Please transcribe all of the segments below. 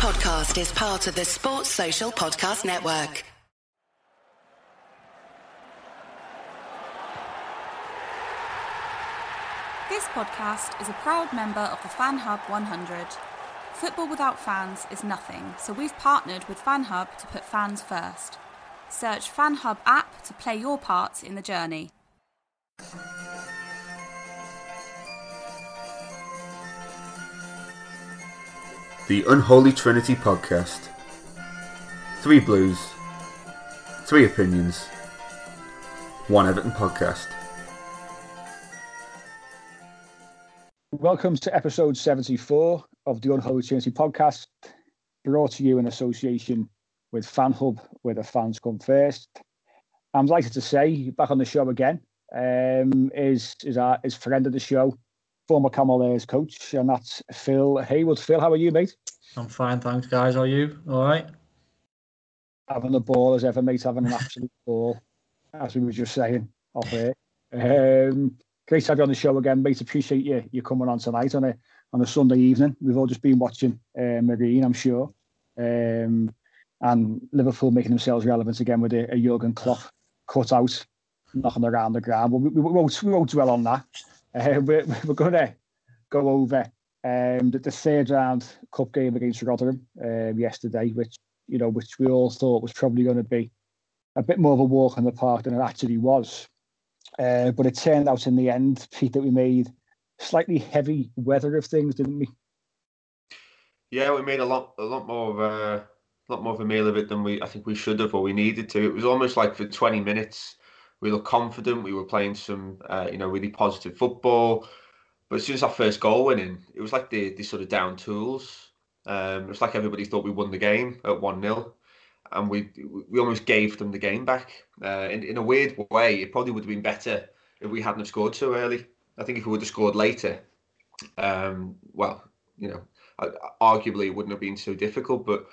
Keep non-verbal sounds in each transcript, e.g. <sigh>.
podcast is part of the Sports Social Podcast Network. This podcast is a proud member of the Fan Hub 100. Football without fans is nothing, so we've partnered with Fan Hub to put fans first. Search Fan Hub app to play your part in the journey. The Unholy Trinity Podcast. Three Blues, three opinions, one Everton podcast. Welcome to episode 74 of the Unholy Trinity podcast, brought to you in association with Fan Hub, where the fans come first. I'm delighted to say, back on the show again, um, is is our is friend of the show, former Camel coach, and that's Phill Hayward. Phill, how are you, mate? I'm fine, thanks, guys. How are you? All right. Having the ball as ever, mate. Having an absolute <laughs> ball, as we were just saying off air. Um, great to have you on the show again, mate. Appreciate you you coming on tonight on a on a Sunday evening. We've all just been watching uh, Marine, I'm sure, um, and Liverpool making themselves relevant again with a, a Jurgen Klopp cut out, knocking around the ground. But we, we, won't, we won't dwell on that. Uh, <laughs> we're, we're going to go over um, the, the third round cup game against Rotherham um, yesterday, which you know, which we all thought was probably going to be a bit more of a walk in the park than it actually was. Uh, but it turned out in the end, Pete, that we made slightly heavy weather of things, didn't we? Yeah, we made a lot, a lot more of a, lot more of a meal of it than we, I think we should have or we needed to. It was almost like for 20 minutes, we looked confident. We were playing some, uh, you know, really positive football. But as soon as our first goal went in, it was like the, the sort of down tools. Um, it was like everybody thought we won the game at 1 0 and we we almost gave them the game back. Uh, in in a weird way, it probably would have been better if we hadn't have scored so early. I think if we would have scored later, um, well, you know, arguably it wouldn't have been so difficult. But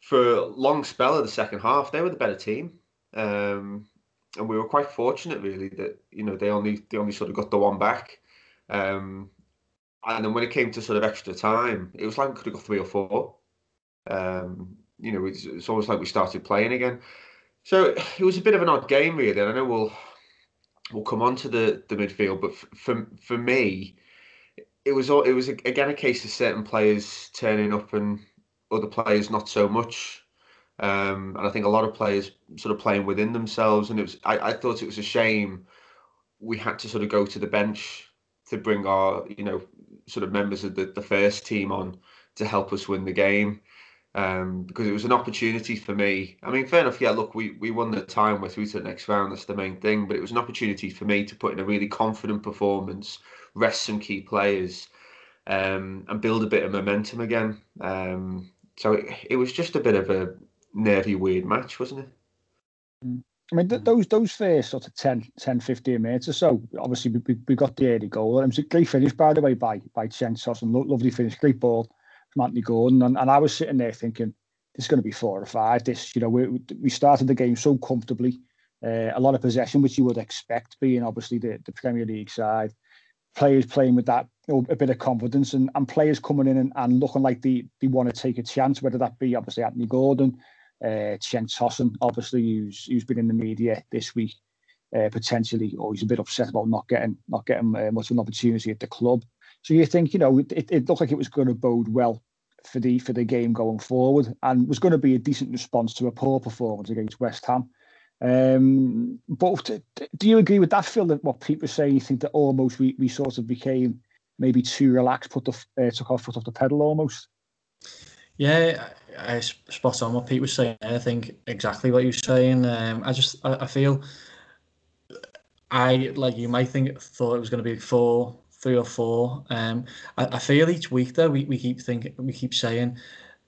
for a long spell of the second half, they were the better team, um, and we were quite fortunate really that you know they only they only sort of got the one back. Um, and then when it came to sort of extra time, it was like we could have got three or four. Um, you know, it's, it's almost like we started playing again. So it was a bit of an odd game, really. And I know we'll we'll come on to the the midfield, but for for me, it was it was again a case of certain players turning up and other players not so much. Um, and I think a lot of players sort of playing within themselves, and it was I, I thought it was a shame we had to sort of go to the bench to bring our you know sort of members of the, the first team on to help us win the game um, because it was an opportunity for me. I mean, fair enough. Yeah, look, we, we won the time. We're through to the next round. That's the main thing. But it was an opportunity for me to put in a really confident performance, rest some key players, um, and build a bit of momentum again. Um, so it, it was just a bit of a nervy, weird match, wasn't it? Mm. I mean, th- those those first sort of 10, 10 15 minutes or so, obviously we, we got the early goal. It was a great finish, by the way, by by Cenk Tosun and lo- lovely finish, great ball from Anthony Gordon. And, and I was sitting there thinking, this is going to be four or five. This, you know, we, we started the game so comfortably, uh, a lot of possession, which you would expect, being obviously the, the Premier League side. Players playing with that you know, a bit of confidence and, and players coming in and, and looking like they, they want to take a chance, whether that be obviously Anthony Gordon, uh, Cenk Tosun, obviously, who's, who's been in the media this week, uh, potentially, or he's a bit upset about not getting not getting uh, much of an opportunity at the club. So you think, you know, it, it looked like it was going to bode well for the for the game going forward, and was going to be a decent response to a poor performance against West Ham. Um, but do you agree with that, Phill? That what people saying, you think that almost we, we sort of became maybe too relaxed, put the uh, took our foot off the pedal almost. Yeah, I, I spot on what Pete was saying. I think exactly what you're saying. Um, I just I, I feel I like you might think thought it was going to be four three or four. Um, I, I feel each week though we, we keep thinking we keep saying,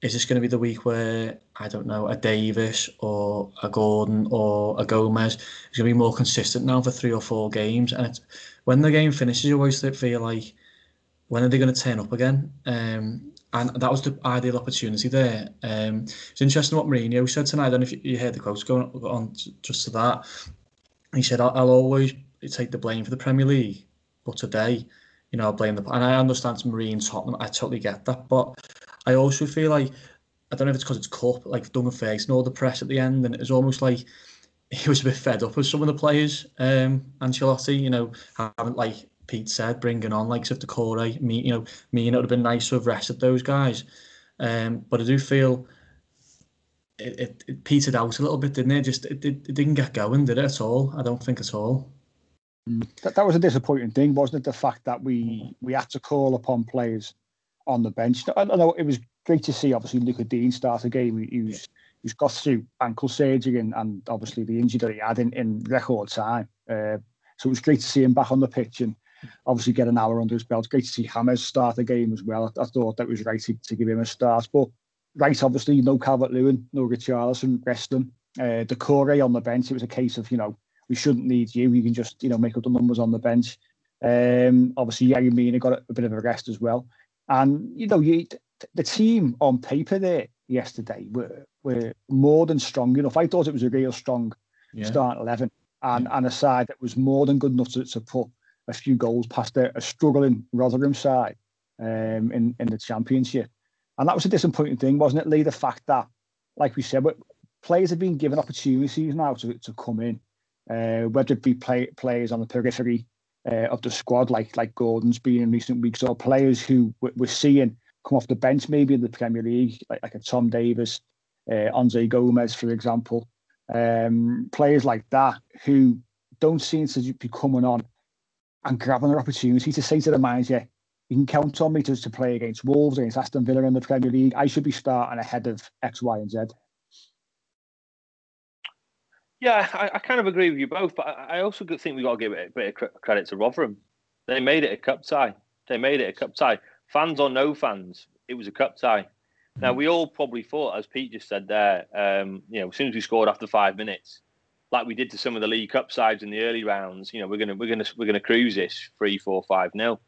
is this going to be the week where I don't know a Davies or a Gordon or a Gomes is going to be more consistent now for three or four games? And it's, when the game finishes, you always feel like when are they going to turn up again? Um, and that was the ideal opportunity there. Um, it's interesting what Mourinho said tonight. I don't know if you heard the quotes going on just to that. He said, "I'll, I'll always take the blame for the Premier League, but today you know, I'll blame the and I understand Marine Tottenham. I totally get that, but I also feel like I don't know if it's because it's cup, like Duncan Ferguson all the press at the end, and it was almost like <laughs> he was a bit fed up with some of the players. Um, Ancelotti, you know, haven't like Pete said, bringing on likes of Doucouré, me, you know, me, and it would have been nice to have rested those guys. Um, but I do feel it, it, it petered out a little bit, didn't it? Just it, it, it didn't get going, did it at all? I don't think at all. Mm. That, that was a disappointing thing, wasn't it? The fact that we we had to call upon players on the bench. I, I know it was great to see, obviously, Lucas Digne start a game. He, he's, he's got through ankle surgery and, and obviously the injury that he had in, in record time. Uh, so it was great to see him back on the pitch and obviously get an hour under his belt. Great to see Hammers start the game as well. I, I thought that was right to, to, give him a start. But right, obviously, no Calvert Lewin, no Richarlison, rest them. Uh, Doucouré on the bench, it was a case of, you know, we shouldn't need you. You can just, you know, make up the numbers on the bench. Um, obviously, Yerry Mina got a bit of a rest as well. And, you know, you, the team on paper there yesterday were, were more than strong enough. I thought it was a real strong yeah. start 11 and, yeah. and a side that was more than good enough to, to put a few goals past a, a struggling Rotherham side um, in, in the championship. And that was a disappointing thing, wasn't it, Lee? The fact that, like we said, players have been given opportunities now to, to come in uh, whether it be play, players on the periphery uh, of the squad, like like Gordon's been in recent weeks, or players who we're seeing come off the bench, maybe in the Premier League, like, like a Tom Davies, uh, Andre Gomes, for example. Um, players like that who don't seem to be coming on and grabbing their opportunity to say to the manager, you can count on me to, to play against Wolves, against Aston Villa in the Premier League. I should be starting ahead of X, Y, and Z. Yeah, I, I, kind of agree with you both, but I, I also think we've got to give a bit of credit to Rotherham. They made it a cup tie. They made it a cup tie. Fans or no fans, it was a cup tie. Now we all probably thought, as Pete just said there, um, you know, as soon as we scored after five minutes, like we did to some of the League Cup sides in the early rounds, you know, we're gonna we're gonna we're gonna cruise this three, four, five nil.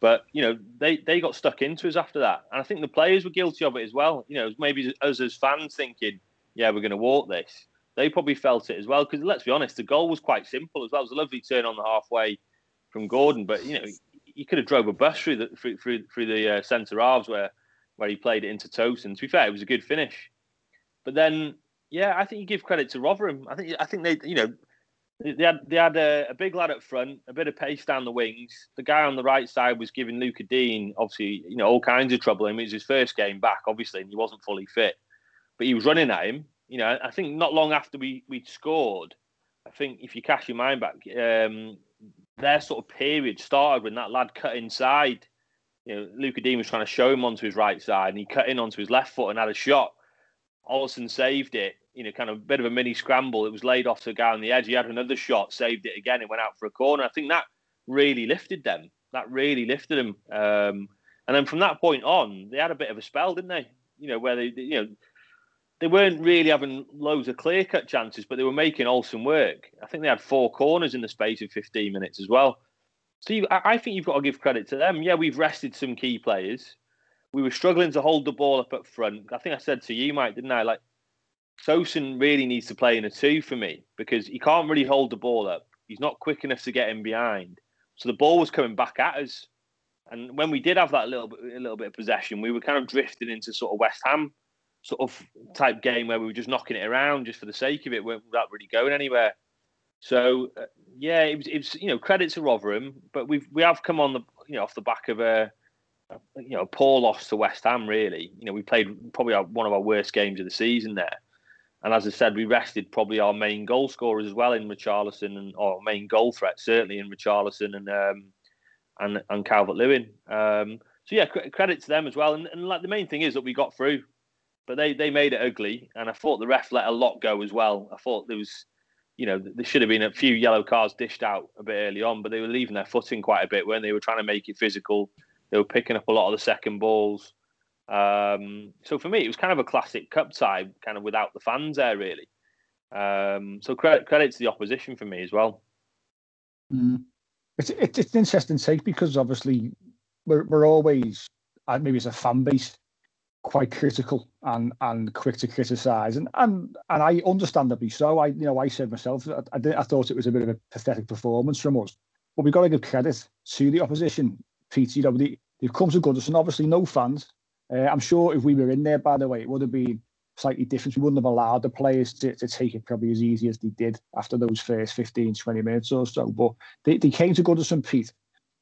But you know, they they got stuck into us after that, and I think the players were guilty of it as well. You know, maybe us as fans thinking, yeah, we're gonna walk this they probably felt it as well. Because let's be honest, the goal was quite simple as well. It was a lovely turn on the halfway from Gordon, but you know you could have drove a bus through the through through, through the uh, centre halves where where he played it into Tosun. To be fair, it was a good finish. But then, yeah, I think you give credit to Rotherham. I think I think they you know they had they had a, a, big lad up front, a bit of pace down the wings. The guy on the right side was giving Lucas Digne obviously you know all kinds of trouble. I mean, it was his first game back, obviously, and he wasn't fully fit, but he was running at him you know, I think not long after we we scored, I think if you cast your mind back, um, their sort of period started when that lad cut inside. You know, Lucas Digne was trying to show him onto his right side, and he cut in onto his left foot and had a shot. Olsen saved it. You know, kind of a bit of a mini scramble. It was laid off to a guy on the edge. He had another shot, saved it again. It went out for a corner. I think that really lifted them. That really lifted them. Um, and then from that point on, they had a bit of a spell, didn't they? You know, where they, you know, they weren't really having loads of clear cut chances, but they were making Olsen work. I think they had four corners in the space of 15 minutes as well. So you, I think you've got to give credit to them. Yeah, we've rested some key players. We were struggling to hold the ball up up front. I think I said to you, Mike, didn't I? Like, Tosun really needs to play in a two for me because he can't really hold the ball up. He's not quick enough to get in behind. So the ball was coming back at us. And when we did have that little bit, a little bit of possession, we were kind of drifting into sort of West Ham sort of type game where we were just knocking it around just for the sake of it without really going anywhere. So uh, yeah, it was, it was you know credit to Rotherham, but we've we have come on the you know off the back of a you know a poor loss to West Ham. Really, you know we played probably our, one of our worst games of the season there, and as I said, we rested probably our main goal scorers as well in Richarlison and our main goal threat certainly in Richarlison and um, and and Calvert Lewin. Um, so yeah, credit to them as well. And, and like the main thing is that we got through but they they made it ugly, and I thought the ref let a lot go as well. I thought there was, you know, there should have been a few yellow cards dished out a bit early on, but they were leaving their footing quite a bit when they were trying to make it physical. They were picking up a lot of the second balls. Um, so for me, it was kind of a classic cup tie, kind of without the fans there, really. Um, so credit credit to the opposition for me as well. Mm. It's, it's it's an interesting take because obviously we're we're always uh, maybe as a fan base quite critical and and quick to criticise, and and and I understandably so. I you know I said myself I, I, I thought it was a bit of a pathetic performance from us, but we've got to give credit to the opposition. Pete, you know they, they've come to Goodison. Obviously, no fans, Uh, I'm sure if we were in there, by the way, it would have been slightly different. We wouldn't have allowed the players to, to take it probably as easy as they did after those first 15, 20 minutes or so. But they, they came to Goodison Pete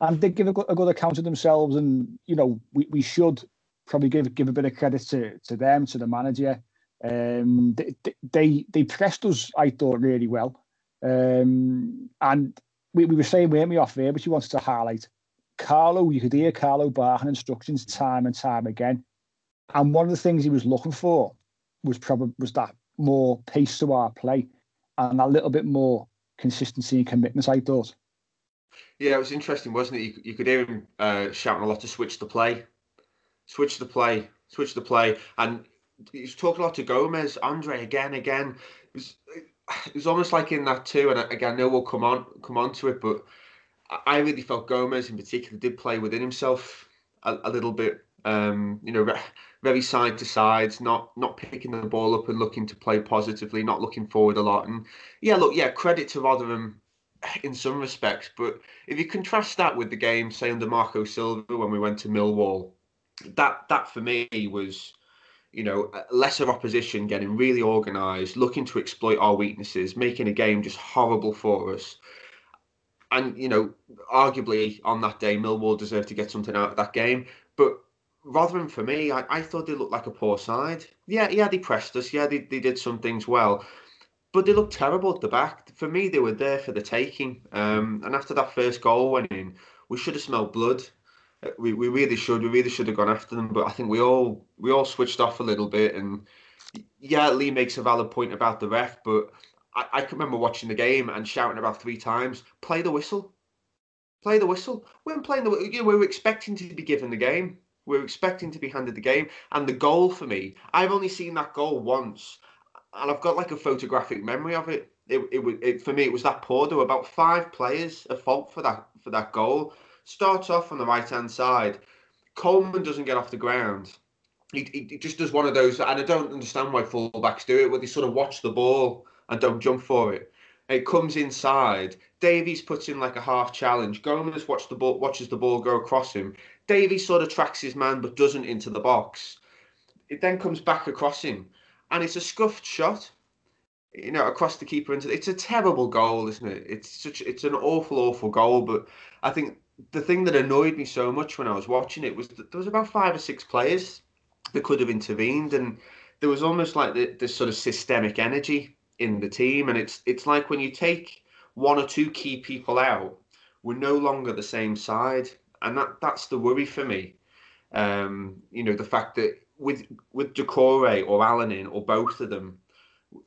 and they give a good, a good account of themselves. And, you know, we, we should probably give give a bit of credit to, to them, to the manager. Um, they, they, they pressed us, I thought, really well. Um, and we, we were saying, weren't we, off there, but you wanted to highlight Carlo, you could hear Carlo barking instructions time and time again. And one of the things he was looking for was probably was that more pace to our play and a little bit more consistency and commitment, I thought. Yeah, it was interesting, wasn't it? You, you could hear him uh, shouting a lot to switch the play, switch the play, switch the play. And he's talking a lot to Gomes, Andre again, again. It was, it was almost like in that too. And again, I know we'll come on come on to it, but I really felt Gomes in particular did play within himself a, a little bit. Um, you know, very side to sides, not not picking the ball up and looking to play positively, not looking forward a lot. And yeah, look, yeah, credit to Rotherham in some respects, but if you contrast that with the game, say under Marco Silva when we went to Millwall, that that for me was, you know, lesser opposition, getting really organised, looking to exploit our weaknesses, making a game just horrible for us and you know, arguably on that day, Millwall deserved to get something out of that game. But Rotherham, for me, I, I thought they looked like a poor side. Yeah, yeah, they pressed us. Yeah, they, they did some things well, but they looked terrible at the back. For me, they were there for the taking. Um, and after that first goal went in, we should have smelled blood. Uh, we, we really should. We really should have gone after them. But I think we all we all switched off a little bit. And yeah, Lee makes a valid point about the ref, but I, I can remember watching the game and shouting about three times, play the whistle. Play the whistle. Weren't playing the you know, we were expecting to be given the game. We were expecting to be handed the game. And the goal for me, I've only seen that goal once. And I've got like a photographic memory of it. It, it, it for me it was that poor. There were about five players at fault for that for that goal. Starts off on the right hand side. Coleman doesn't get off the ground. He, he, just does one of those, and I don't understand why fullbacks do it, where they sort of watch the ball and don't jump for it. It comes inside. Davies puts in like a half challenge. Gomes watch the ball, watches the ball go across him. Davies sort of tracks his man but doesn't into the box. It then comes back across him, and it's a scuffed shot. You know, across the keeper into. It's a terrible goal, isn't it? It's such. It's an awful, awful goal. But I think the thing that annoyed me so much when I was watching it was that there was about five or six players that could have intervened, and there was almost like this sort of systemic energy in the team, and it's it's like when you take one or two key people out, we're no longer the same side, and that that's the worry for me. Um, you know, the fact that with with Doucouré or Allan in or both of them,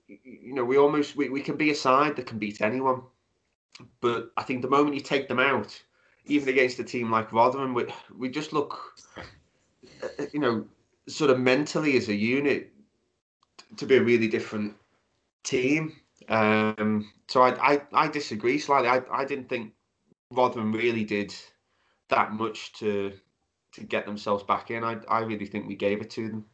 you know, we almost we, we can be a side that can beat anyone. But I think the moment you take them out, even against a team like Rotherham, we, we just look, you know, sort of mentally as a unit to be a really different team. Um, so I, I, I disagree slightly. I, I didn't think Rotherham really did that much to to get themselves back in. I, I really think we gave it to them.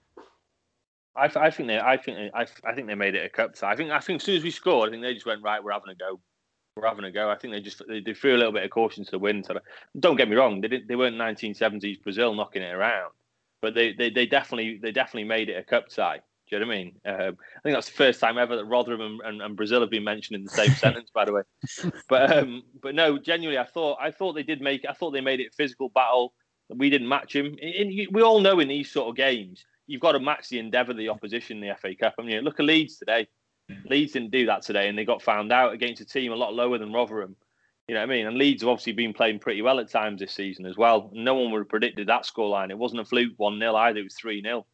I, I think they I think they, I, I think they made it a cup. So I think I think as soon as we scored, I think they just went right. We're having a go. We're having a go. I think they just they, they threw a little bit of caution to the wind. So don't get me wrong, they didn't they weren't 1970s Brazil knocking it around, but they, they, they definitely they definitely made it a cup tie. Do you know what I mean? Um, I think that's the first time ever that Rotherham and, and, and Brazil have been mentioned in the same <laughs> sentence, by the way. But um, but no, genuinely, I thought I thought they did make I thought they made it a physical battle. We didn't match him. We all know in these sort of games, you've got to match the endeavour of the opposition in the FA Cup. I mean, look at Leeds today. Leeds didn't do that today, and they got found out against a team a lot lower than Rotherham. You know what I mean? And Leeds have obviously been playing pretty well at times this season as well. No one would have predicted that scoreline. It wasn't a fluke 1 0 either, it was 3 0.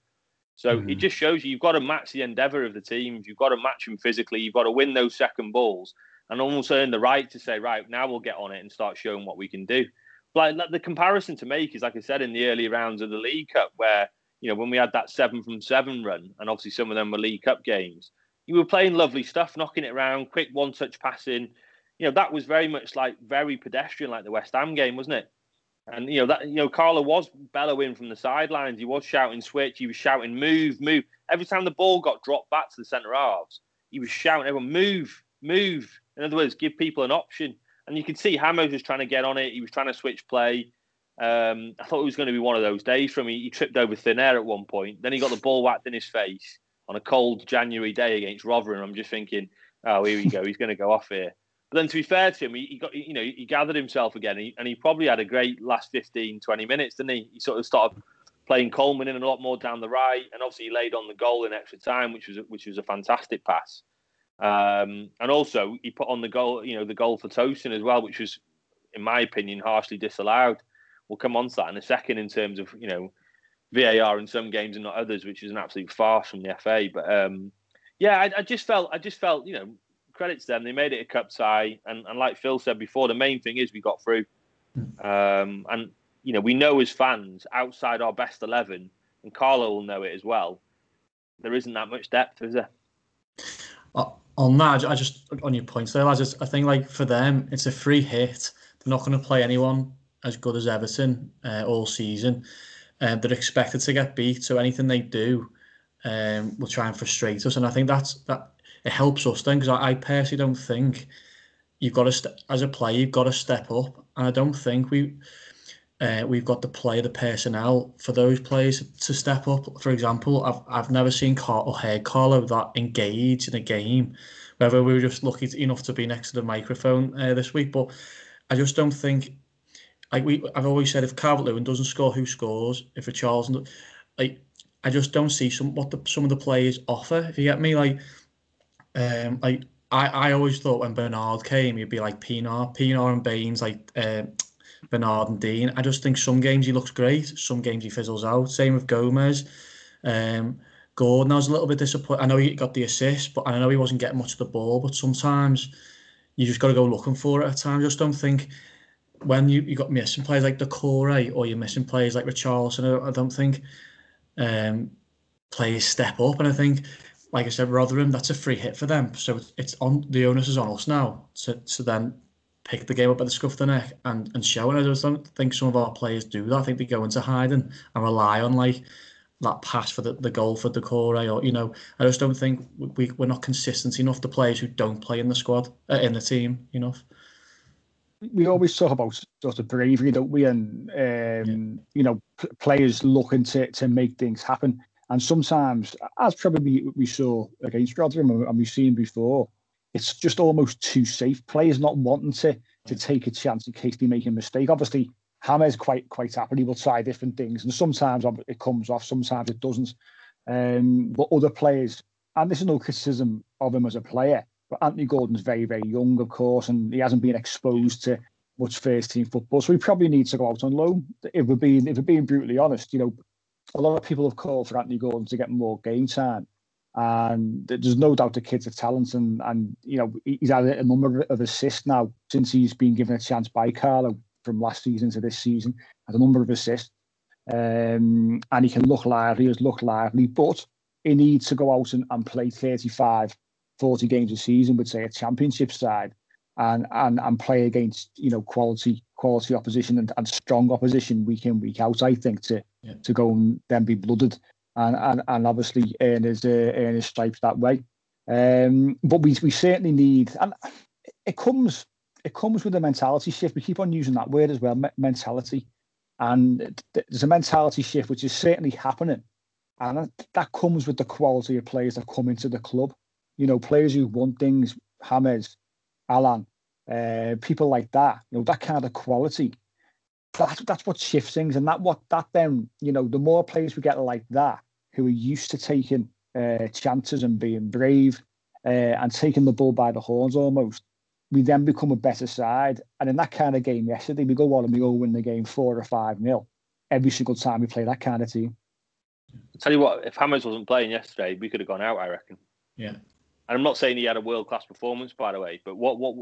So mm-hmm. it just shows you you've got to match the endeavour of the teams. You've got to match them physically. You've got to win those second balls and almost earn the right to say, right, now we'll get on it and start showing what we can do. Like the comparison to make is, like I said, in the early rounds of the League Cup, where you know when we had that seven from seven run, and obviously some of them were League Cup games. You were playing lovely stuff, knocking it around, quick one-touch passing. You know that was very much like very pedestrian, like the West Ham game, wasn't it? And you know that you know Carlo was bellowing from the sidelines. He was shouting switch. He was shouting move, move. Every time the ball got dropped back to the centre halves, he was shouting everyone move, move. In other words, give people an option. And you can see Hammers was trying to get on it. He was trying to switch play. Um, I thought it was going to be one of those days from him. He tripped over thin air at one point. Then he got the ball whacked in his face on a cold January day against Rotherham. I'm just thinking, oh, here we go. He's going to go off here. But then to be fair to him, he, he got you know he gathered himself again, and he, and he, probably had a great last 15, 20 minutes, didn't he? He sort of started playing Coleman in a lot more down the right, and obviously he laid on the goal in extra time, which was which was a fantastic pass. Um, and also he put on the goal, you know, the goal for Tosun as well, which was, in my opinion, harshly disallowed. We'll come on to that in a second in terms of you know VAR in some games and not others, which is an absolute farce from the FA. But um, yeah, I, I, just felt I just felt you know credits to them. They made it a cup tie, and, and like Phill said before, the main thing is we got through. Um, and you know we know as fans outside our best eleven, and Carlo will know it as well. There isn't that much depth, is there? On that, I just on your points there, just I think like for them, it's a free hit. They're not going to play anyone as good as Everton uh, all season. Um, they're expected to get beat, so anything they do um, will try and frustrate us. And I think that's that it helps us then because I, I, personally don't think you've got to st- as a player you've got to step up, and I don't think we uh, we've got the player, the personnel for those players to step up. For example, I've I've never seen Carl or heard Carlo that engaged in a game. Whether we were just lucky enough to be next to the microphone uh, this week, but I just don't think like we I've always said if Calvert Lewin doesn't score, who scores? If a Charles, like I just don't see some what the some of the players offer. If you get me, like um like I, I always thought when Bernard came, he'd be like Pienaar, Pienaar and Baines, like uh, Bernard and Digne. I just think some games he looks great, some games he fizzles out. Same with Gomes. Um, Gordon, I was a little bit disappointed. I know he got the assist, but I know he wasn't getting much of the ball. But sometimes you just got to go looking for it at times. I just don't think when you, you got missing players like Doucouré or you're missing players like Richarlison, I, I don't think um, players step up. And I think, like I said, Rotherham, that's a free hit for them. So it's on the onus is on us now to, to then pick the game up by the scruff of the neck and, and show. And I just don't think some of our players do that. I think they go into hiding and rely on like that pass for the, the goal for Doucouré or, you know, I just don't think we, we're not consistent enough, the players who don't play in the squad, uh, in the team enough we always talk about sort of bravery, don't we? And um, yeah. you know, players looking to to make things happen. And sometimes, as probably we saw against Rotherham and we've seen before, it's just almost too safe. Players not wanting to to take a chance in case they make a mistake. Obviously, James quite quite happy. Will try different things, and sometimes it comes off, sometimes it doesn't. Um, but other players, and this is no criticism of him as a player, but Anthony Gordon's very, very young, of course, and he hasn't been exposed to much first team football. So he probably needs to go out on loan. If we're being if we're being brutally honest, you know, a lot of people have called for Anthony Gordon to get more game time. And there's no doubt the kid's a talent and and you know, he's had a number of assists now since he's been given a chance by Carlo from last season to this season. Had a number of assists. Um, and he can look lively, has looked lively, but he needs to go out and, and play 35 40 games a season with say a championship side and and and play against you know quality quality opposition and, and strong opposition week in week out I think to yeah. to go and then be blooded and and, and obviously earn his uh, earn his stripes that way. Um, but we we certainly need and it comes it comes with a mentality shift. We keep on using that word as well me- mentality. And there's a mentality shift which is certainly happening. And that comes with the quality of players that come into the club. You know, players who want things, James, Allan, uh, people like that, you know, that kind of quality. That's that's what shifts things, and that what that then, you know, the more players we get like that, who are used to taking uh, chances and being brave uh, and taking the bull by the horns almost, we then become a better side. And in that kind of game yesterday, we go on and we go win the game four or five nil every single time we play that kind of team. I'll tell you what, if Hammers wasn't playing yesterday, we could have gone out, I reckon. Yeah. And I'm not saying he had a world class performance, by the way, but what what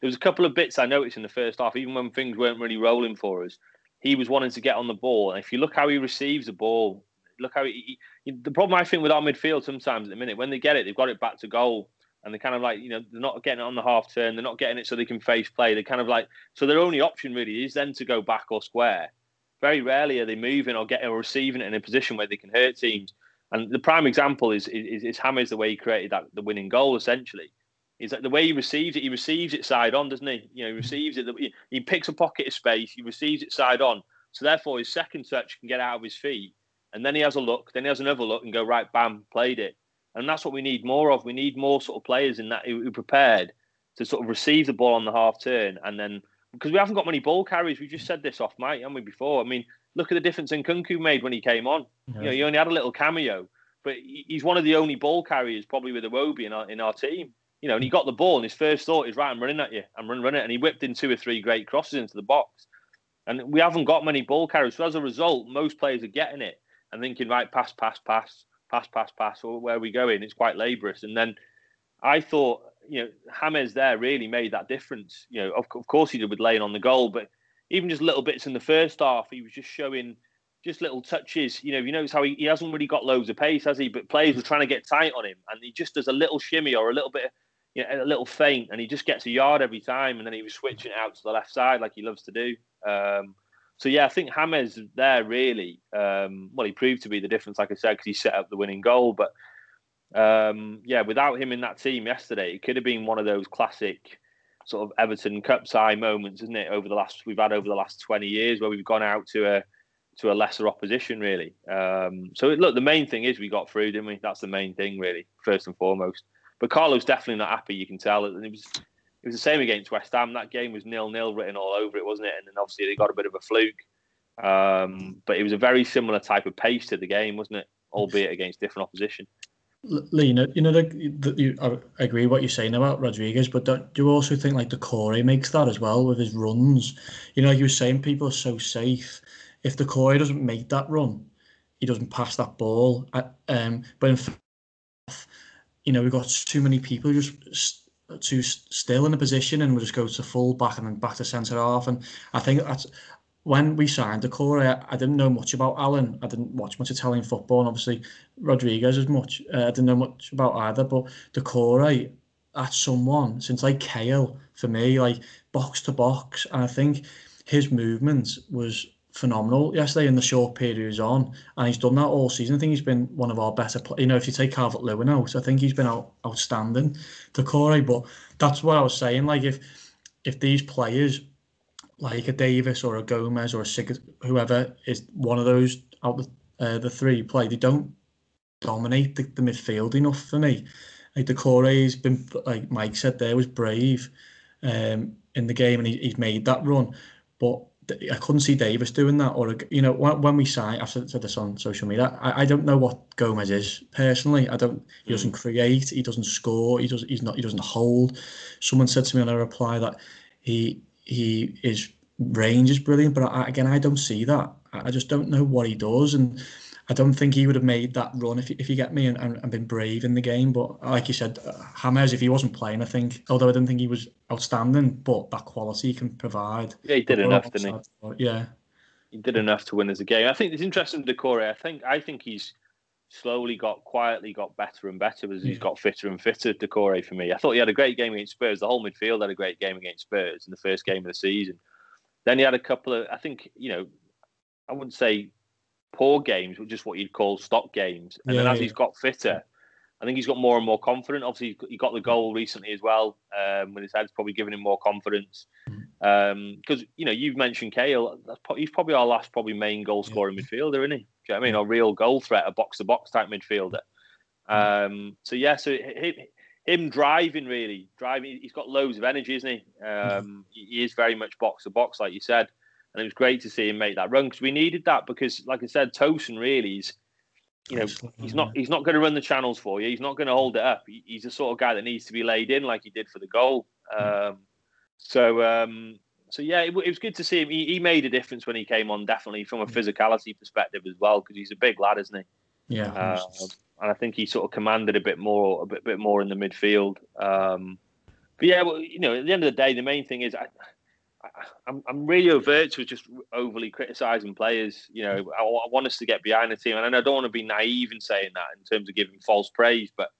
there was a couple of bits I noticed in the first half, even when things weren't really rolling for us. He was wanting to get on the ball, and if you look how he receives the ball, look how he, he, the problem I think with our midfield sometimes at the minute when they get it, they've got it back to goal, and they're kind of like you know they're not getting it on the half turn, they're not getting it so they can face play. They're kind of like so their only option really is then to go back or square. Very rarely are they moving or getting or receiving it in a position where they can hurt teams. And the prime example is is, is James the way he created that the winning goal essentially. Is that the way he receives it? He receives it side on, doesn't he? You know, he mm-hmm. receives it. He picks a pocket of space. He receives it side on. So therefore, his second touch can get out of his feet, and then he has a look, then he has another look, and go right, bam, played it. And that's what we need more of. We need more sort of players in that who are prepared to sort of receive the ball on the half turn, and then because we haven't got many ball carries. We just said this off mic, haven't we? Before, I mean, look at the difference in Nkounkou made when he came on. Yeah. You know, he only had a little cameo, but he's one of the only ball carriers probably with Iwobi in our in our team. You know, and he got the ball, and his first thought is, right, I'm running at you, I'm running, running, and he whipped in two or three great crosses into the box. And we haven't got many ball carriers, so as a result, most players are getting it and thinking, right, pass, pass, pass, pass, pass, pass, or where are we going? It's quite laborious. And then I thought, you know, James there really made that difference. You know, of, of course he did with laying on the goal, but even just little bits in the first half, he was just showing just little touches. You know, you notice how he, he hasn't really got loads of pace, has he? But players were trying to get tight on him, and he just does a little shimmy or a little bit, you know, a little feint, and he just gets a yard every time. And then he was switching out to the left side like he loves to do. Um, so yeah, I think James there really, um, well, he proved to be the difference, like I said, because he set up the winning goal. But um, yeah, without him in that team yesterday, it could have been one of those classic sort of Everton Cup tie moments, isn't it? Over the last we've had over the last twenty years, where we've gone out to a to a lesser opposition, really. Um, so look, the main thing is we got through, didn't we? That's the main thing, really, first and foremost. But Carlo's definitely not happy. You can tell, and it was it was the same against West Ham. That game was nil nil written all over it, wasn't it? And then obviously they got a bit of a fluke. Um, but it was a very similar type of pace to the game, wasn't it? Albeit against different opposition. Lee, you know, you know the, the, you, I agree what you're saying about Rodriguez, but do you also think like the Corey makes that as well with his runs? You know, like you were saying, people are so safe if the Corey doesn't make that run, he doesn't pass that ball. Um, but in you know, we've got too many people just too still in a position and we just go to full back and then back to centre half. And I think that's when we signed Doucouré, I, I didn't know much about Allan. I didn't watch much Italian football, and obviously Rodriguez as much. Uh, I didn't know much about either. But Doucouré, that's someone since like Cahill for me, like box to box, and I think his movement was phenomenal yesterday in the short period he was on, and he's done that all season. I think he's been one of our better. You know, if you take Calvert Lewin out, I think he's been out, outstanding Corey. But that's what I was saying. Like if if these players, like a Davies or a Gomes or a Sig, whoever is one of those out the uh, the three play, they don't dominate the, the midfield enough for me. Like Doucouré's been, like Mike said, there was brave um, in the game, and he, he's made that run, but I couldn't see Davies doing that, or you know, when we sign, I've said this on social media. I, I don't know what Gomes is personally. I don't. He doesn't hmm. create. He doesn't score. He does. He's not. He doesn't hold. Someone said to me on a reply that he he is range is brilliant, but I, again, I don't see that. I just don't know what he does, and I don't think he would have made that run if, if you get me and, and, and been brave in the game. But like you said, uh, James, if he wasn't playing, I think, although I didn't think he was outstanding, but that quality he can provide. Yeah, he did enough, didn't he? Yeah, he did enough to win as a game. I think it's interesting, Doucouré. I think I think he's slowly got quietly got better and better as he's got fitter and fitter. Doucouré for me, I thought he had a great game against Spurs. The whole midfield had a great game against Spurs in the first game of the season. Then he had a couple of, I think, you know, I wouldn't say poor games, but just what you'd call stock games. And yeah, then as yeah. he's got fitter, I think he's got more and more confident. Obviously, he got the goal recently as well. Um, when his head's probably giving him more confidence. Because um, you know, you've mentioned Cahill. he's probably our last probably main goal scoring yeah. midfielder, isn't he? Do you know what I mean? A real goal threat, a box to box type midfielder. Um, so yeah, so him, him, driving really driving. He's got loads of energy, isn't he? Um, he is very much box to box, like you said and it was great to see him make that run because we needed that because, like I said, Tosun really is, you know, he's not he's not going to run the channels for you. He's not going to hold it up. he's the sort of guy that needs to be laid in like he did for the goal. Um, so um, so yeah, it, it, was good to see him. He, he, made a difference when he came on, definitely from a physicality perspective as well, because he's a big lad, isn't he? Yeah. Uh, and I think he sort of commanded a bit more, a bit, bit more in the midfield. Um, but yeah, well, you know, at the end of the day, the main thing is I, I'm, I'm really overt to just overly criticising players. You know, I, I, want us to get behind the team, and I don't want to be naive in saying that in terms of giving false praise, but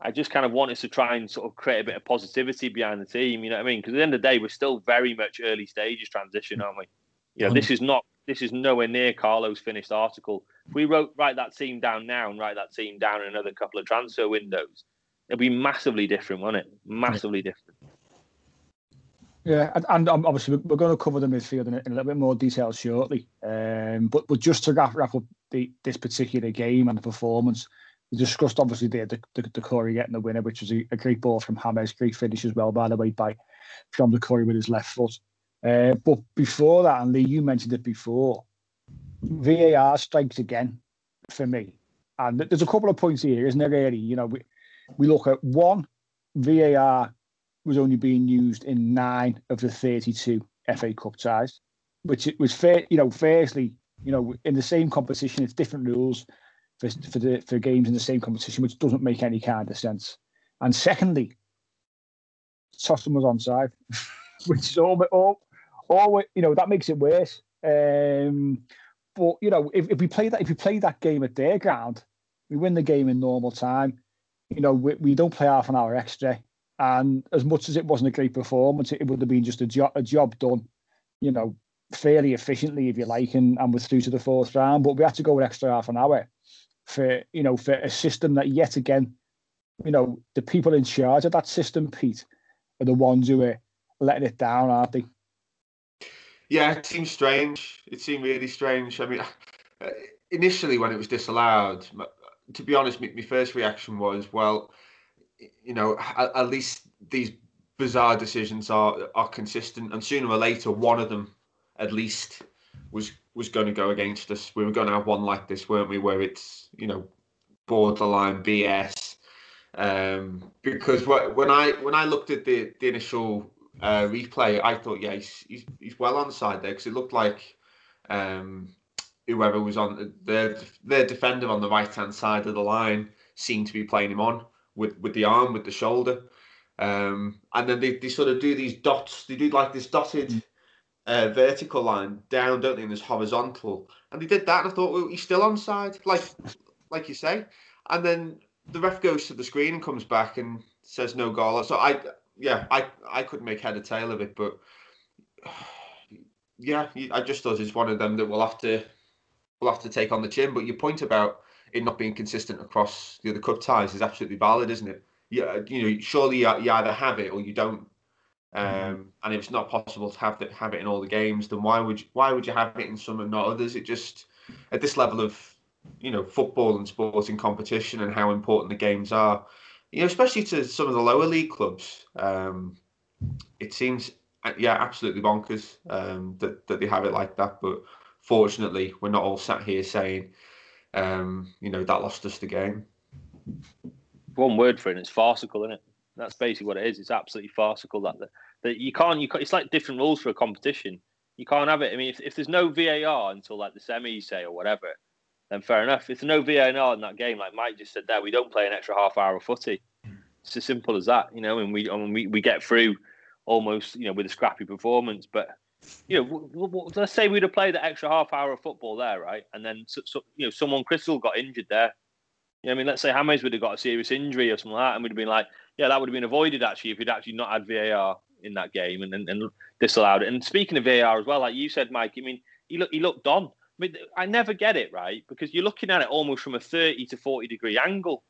I just kind of want us to try and sort of create a bit of positivity behind the team. You know what I mean? Because at the end of the day, we're still very much early stages transition, aren't we? You know, this is not this is nowhere near Carlo's finished article. If we wrote write that team down now and write that team down in another couple of transfer windows, it'll be massively different, won't it? Massively different. Yeah, and, and obviously we're going to cover the midfield in a, in a little bit more detail shortly. Um, but but just to wrap, wrap up the, this particular game and the performance, we discussed obviously the the, the, Doucouré getting the winner, which was a, a, great ball from James, great finish as well, by the way, by from Doucouré with his left foot. Uh, but before that, and Lee, you mentioned it before, VAR strikes again for me. And there's a couple of points here, isn't there, really? You know, we, we look at one, VAR was only being used in nine of the 32 FA Cup ties, which it was fair, you know, firstly, you know, in the same competition, it's different rules for, for the for games in the same competition, which doesn't make any kind of sense. And secondly, Tottenham was onside, <laughs> which is all, all, all, you know, that makes it worse. Um, but you know, if, if we play that, if we play that game at their ground, we win the game in normal time. You know, we, we don't play half an hour extra. And as much as it wasn't a great performance, it would have been just a job a job done, you know, fairly efficiently, if you like, and, and was through to the fourth round. But we had to go an extra half an hour for you know for a system that yet again, you know, the people in charge of that system, Pete, are the ones who are letting it down, aren't they? Yeah, it seems strange. It seemed really strange. I mean, <laughs> initially when it was disallowed, to be honest, my first reaction was, well, you know, at, at least these bizarre decisions are are consistent, and sooner or later, one of them, at least, was was going to go against us. We were going to have one like this, weren't we? Where it's you know borderline BS. Um, because when I when I looked at the the initial uh, replay, I thought, yeah, he's, he's, he's well on the side there because it looked like um, whoever was on their their defender on the right hand side of the line seemed to be playing him on with with the arm, with the shoulder, um, and then they, they sort of do these dots. They do like this dotted uh, vertical line down, don't they? And this horizontal, and they did that. And I thought, well, he's still on side, like like you say, and then the ref goes to the screen and comes back and says no goal. So I yeah, I I couldn't make head or tail of it, but <sighs> yeah, I just thought it's one of them that we'll have to we'll have to take on the chin. But your point about it not being consistent across the other cup ties is absolutely valid, isn't it? Yeah, you know, surely you, either have it or you don't. Mm-hmm. Um, and if it's not possible to have that have it in all the games, then why would you, why would you have it in some and not others? It just at this level of you know football and sporting competition and how important the games are, you know, especially to some of the lower league clubs, um, it seems uh, yeah, absolutely bonkers um, that that they have it like that. But fortunately, we're not all sat here saying, um, you know, that lost us the game. One word for it, it's farcical, isn't it? That's basically what it is. It's absolutely farcical. That that you can't, you can't, it's like different rules for a competition. You can't have it. I mean, if, if there's no VAR until like the semis, say, or whatever, then fair enough. If there's no VAR in that game, like Mike just said there, we don't play an extra half hour of footy. It's as simple as that, you know, and we and we, we get through almost, you know, with a scrappy performance. But you know, w- w- let's say we'd have played that extra half hour of football there, right? And then so, so, you know, someone Crystal got injured there. You know, I mean, let's say James would have got a serious injury or something like that, and we'd have been like, yeah, that would have been avoided actually if we'd actually not had VAR in that game and, and, and disallowed it. And speaking of VAR as well, like you said, Mike, I mean, he looked he looked on I mean, I never get it right because you're looking at it almost from a 30 to 40 degree angle.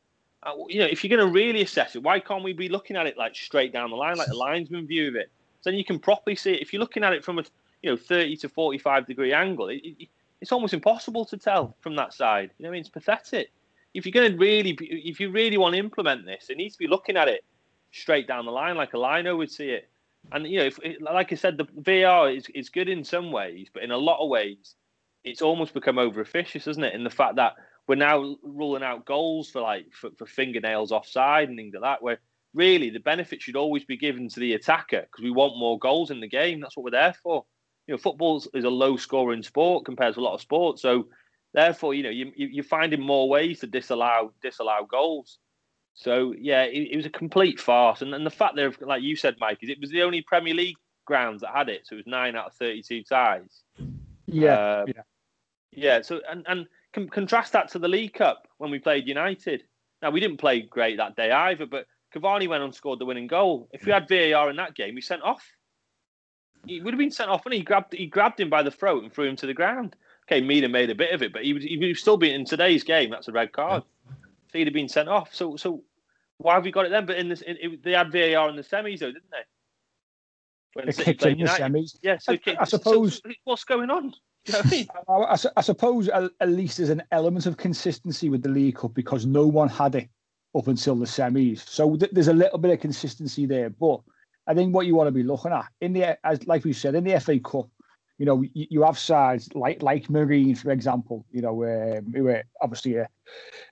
Uh, you know, if you're going to really assess it, why can't we be looking at it like straight down the line, like the linesman view of it? Then you can properly see it. If you're looking at it from a you know 30 to 45 degree angle, it, it, it's almost impossible to tell from that side. You know, I mean, it's pathetic. If you're going to really, if you really want to implement this, it needs to be looking at it straight down the line, like a lino would see it. And you know, if, like I said, the VAR is is good in some ways, but in a lot of ways, it's almost become over officious, isn't it? In the fact that we're now ruling out goals for like for, for fingernails offside and things like that, where really the benefit should always be given to the attacker because we want more goals in the game. That's what we're there for. You know, football is a low scoring sport compared to a lot of sports, so therefore, you know, you, you're finding more ways to disallow disallow goals. So yeah, it, it was a complete farce, and, and the fact that, like you said, Mike, is it was the only Premier League grounds that had it, so it was nine out of thirty-two ties. Yeah, uh, yeah. Yeah. So and and com- contrast that to the League Cup when we played United. Now we didn't play great that day either, but Cavani went and scored the winning goal. If we had VAR in that game, we sent off. He would have been sent off, and he grabbed he grabbed him by the throat and threw him to the ground. Okay, Mina made a bit of it, but he would, he was still being in today's game. That's a red card. So he'd have been sent off. So so why have we got it then? But in this, in, it, they had VAR in the semis, though, didn't they? When City kicked in the semis. Yeah, so I- kicked- I suppose- so what's going on? <laughs> You know I mean? <laughs> I, I suppose at least there's an element of consistency with the League Cup because no one had it up until the semis. So th- there's a little bit of consistency there. But I think what you want to be looking at in the as like we said in the FA Cup, you know, you, you have sides like like Marine, for example, you know, um, who are obviously uh,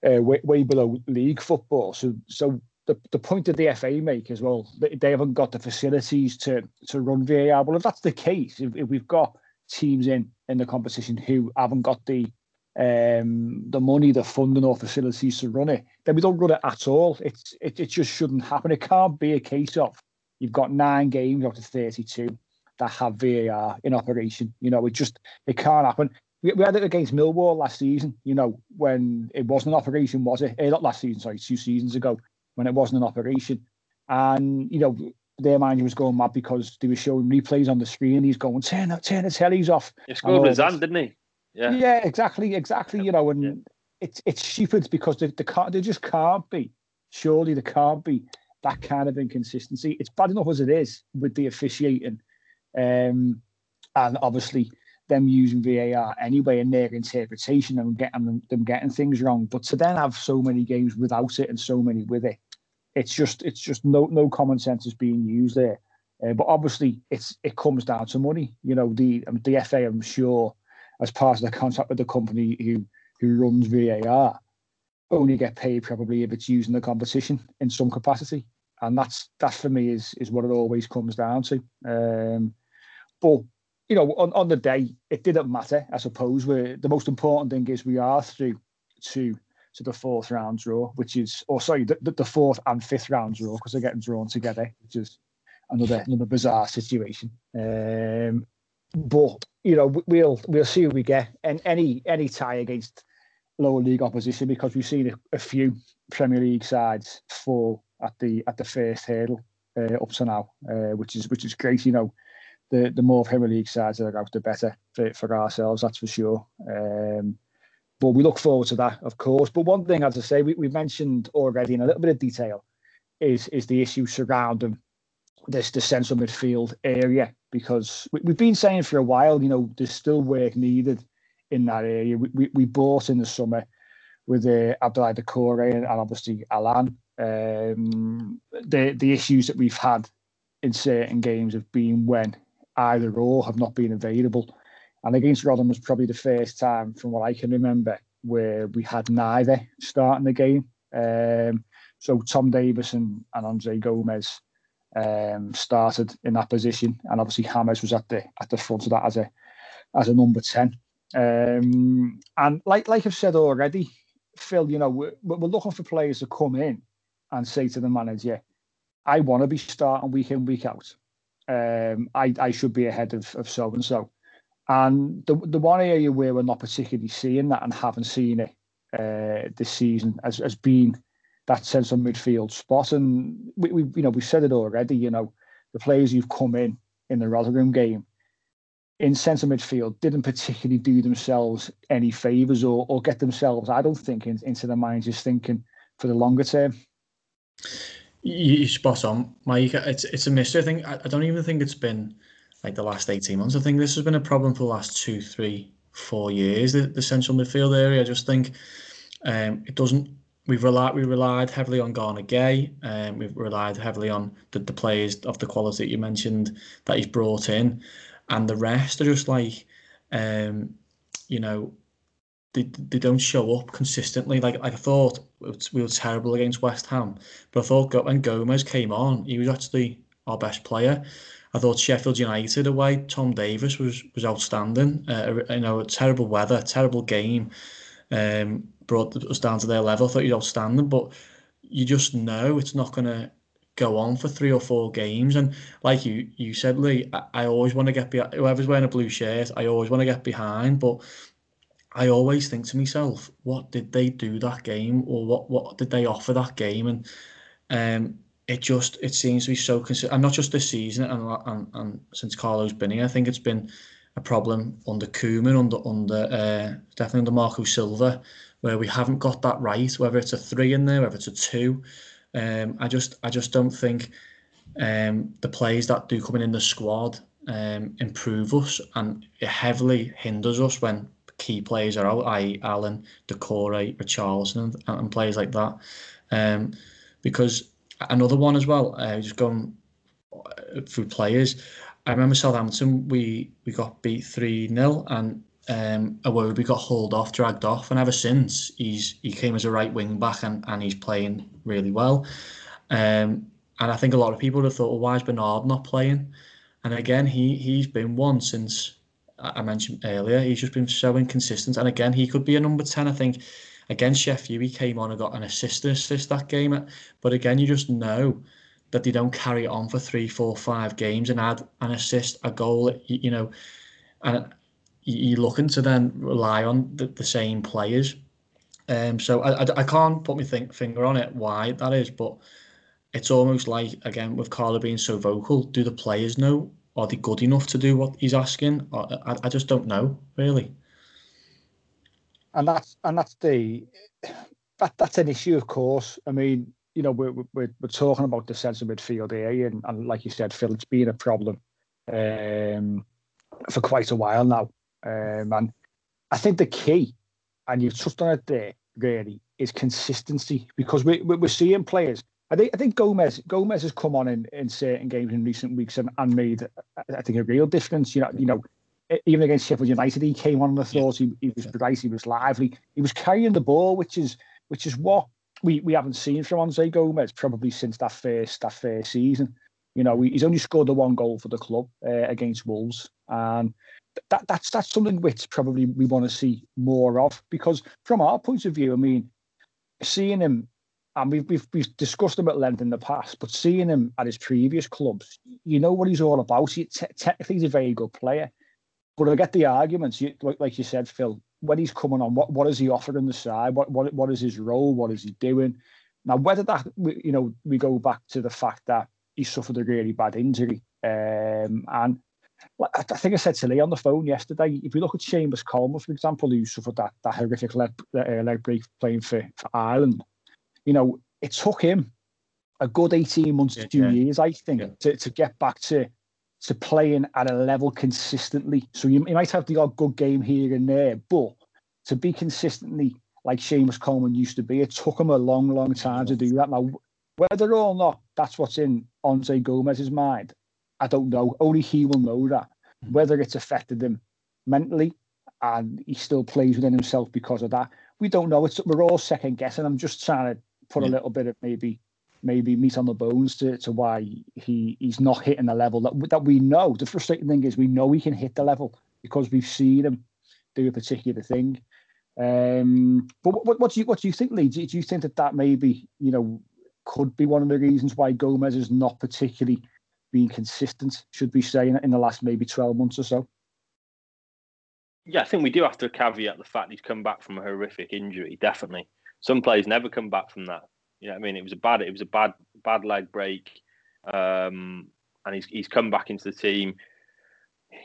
uh, way, way below league football. So so the, the point that the FA make as well, they, they haven't got the facilities to to run VAR. Well, if that's the case, if, if we've got teams in in the competition who haven't got the um the money, the funding or facilities to run it, then we don't run it at all. It's it, it just shouldn't happen. It can't be a case of you've got nine games out of 32 that have VAR in operation. You know, it just it can't happen. We, we had it against Millwall last season, you know, when it wasn't an operation, was it? Eh, not last season, sorry, two seasons ago, when it wasn't an operation. And, you know, their manager was going mad because they were showing replays on the screen. He's going, turn, turn the tellies off. He scored with his hand, didn't he? Yeah. Yeah, exactly, exactly. You know, and Yeah. it's it's stupid because they, they can't they just can't be. Surely there can't be that kind of inconsistency. It's bad enough as it is with the officiating, um, and obviously them using VAR anyway in their interpretation and getting them, them getting things wrong. But to then have so many games without it and so many with it, it's just it's just no no common sense is being used there. Uh, but obviously, it's it comes down to money. You know, the the FA, I'm sure, as part of the contract with the company who who runs VAR, only get paid probably if it's used in the competition in some capacity, and that's that for me is is what it always comes down to. Um, but you know, on, on the day, it didn't matter. I suppose where the most important thing is we are through to to the fourth round draw, which is, or sorry, the, the, the fourth and fifth round draw because they're getting drawn together, which is another another bizarre situation. Um, but you know, we- we'll we'll see what we get, and any any tie against lower league opposition because we've seen a, a few Premier League sides fall at the at the first hurdle uh, up to now, uh, which is which is great. You know, the the more Premier League sides that are out, the better for, for ourselves. That's for sure. Um, but we look forward to that, of course. But one thing, as I say, we, we mentioned already in a little bit of detail, is is the issue surrounding this the central midfield area because we, we've been saying for a while, you know, there's still work needed in that area. We we, we bought in the summer with uh, Abdoulaye Doucouré and, and obviously Allan. Um, the the issues that we've had in certain games have been when either or have not been available. And against Rotherham was probably the first time, from what I can remember, where we had neither starting the game. Um, so Tom Davies and, and Andre Gomes um, started in that position, and obviously Hammers was at the at the front of that as a as a number ten. Um, and like like I've said already, Phill, you know we're, we're looking for players to come in and say to the manager, "I want to be starting week in week out. Um, I I should be ahead of of so and so." And the the one area where we're not particularly seeing that and haven't seen it uh, this season has, has been that central midfield spot. And we, we you know we said it already. You know the players who've come in in the Rotherham game in central midfield didn't particularly do themselves any favours or, or get themselves, I don't think, in, into the just thinking for the longer term. You spot on, Mike. It's it's a mystery. I think I, I don't even think it's been like the last eighteen months. I think this has been a problem for the last two, three, four years. The, the central midfield area. I just think um, it doesn't. We've relied we relied heavily on Gana Gueye. Um, we've relied heavily on the, the players of the quality that you mentioned that he's brought in, and the rest are just like, um, you know, they, they don't show up consistently. Like, like I thought we were terrible against West Ham, but I thought when Gomes came on, he was actually our best player. I thought Sheffield United away, Tom Davies was was outstanding. Uh, you know, terrible weather, terrible game, um, brought us down to their level. I thought he was outstanding, but you just know it's not going to go on for three or four games. And like you you said, Lee, I, I always want to get behind. Whoever's wearing a blue shirt, I always want to get behind, but I always think to myself, what did they do that game, or what what did they offer that game? And um, it just it seems to be so consistent, and not just this season, and, and and since Carlo's been here, I think it's been a problem under Koeman, under under uh, definitely under Marco Silva, where we haven't got that right. Whether it's a three in there, whether it's a two, um, I just I just don't think um, the players that do come in in the squad um, improve us, and it heavily hinders us when key players are out, i.e. Allan, Doucouré, Richarlison, and, and players like that. Um, because another one as well, uh, just going through players. I remember Southampton, we, we got beat 3 0, and um, Iwobi got hauled off, dragged off, and ever since he's he came as a right wing back and, and he's playing really well. Um, and I think a lot of people would have thought, well, why is Bernard not playing? And again, he he's been one since I mentioned earlier. He's just been so inconsistent. And again, he could be a number ten. I think against Sheffield, he came on and got an assist assist that game. But again, you just know that they don't carry on for three, four, five games and add an assist, a goal. You know, and you're looking to then rely on the, the same players. Um, so I, I, I can't put my think, finger on it why that is, but it's almost like again with Carlo being so vocal. Do the players know? Are they good enough to do what he's asking? I, I just don't know really. And that's and that's the that that's an issue, of course. I mean, you know, we're we're, we're talking about the centre midfield here, and, and like you said, Phill, it's been a problem um, for quite a while now. Um, and I think the key, and you've touched on it there, really, is consistency because we, we're seeing players. I think I think Gomes Gomes has come on in, in certain games in recent weeks and, and made I think a real difference. You know, you know, even against Sheffield United, he came on and I thought he, he was bright, he was lively, he was carrying the ball, which is which is what we, we haven't seen from Andre Gomes probably since that first that first season. You know, he's only scored the one goal for the club uh, against Wolves, and that that's that's something which probably we want to see more of because from our point of view, I mean, seeing him and we've, we've we've discussed him at length in the past, but seeing him at his previous clubs, you know what he's all about. He, technically, he's a very good player, but I get the arguments. You, like, like you said, Phill, when he's coming on, what what is he offering the side? What what what is his role? What is he doing? Now, whether that you know we go back to the fact that he suffered a really bad injury, um, and I think I said to Lee on the phone yesterday. If you look at Seamus Coleman, for example, who suffered that that horrific leg, uh, leg break playing for, for Ireland, you know, it took him a good 18 months yeah, to two yeah. years, I think, yeah. to, to get back to to playing at a level consistently. So you, you might have the odd good game here and there, but to be consistently like Seamus Coleman used to be, it took him a long, long time to do that. Now, whether or not that's what's in Andre Gomes's mind, I don't know. Only he will know that. Hmm. Whether it's affected him mentally and he still plays within himself because of that, we don't know. It's we're all second guessing. I'm just trying to put yeah. a little bit of maybe maybe meat on the bones to, to why he he's not hitting the level that that we know. The frustrating thing is we know he can hit the level because we've seen him do a particular thing. Um, but what, what do you what do you think, Lee? Do, do you think that that maybe you know could be one of the reasons why Gomes is not particularly being consistent? Should we say in, in the last maybe twelve months or so? Yeah, I think we do have to caveat the fact he's come back from a horrific injury. Definitely, some players never come back from that. You know, I mean, it was a bad, it was a bad, bad leg break, um, and he's he's come back into the team.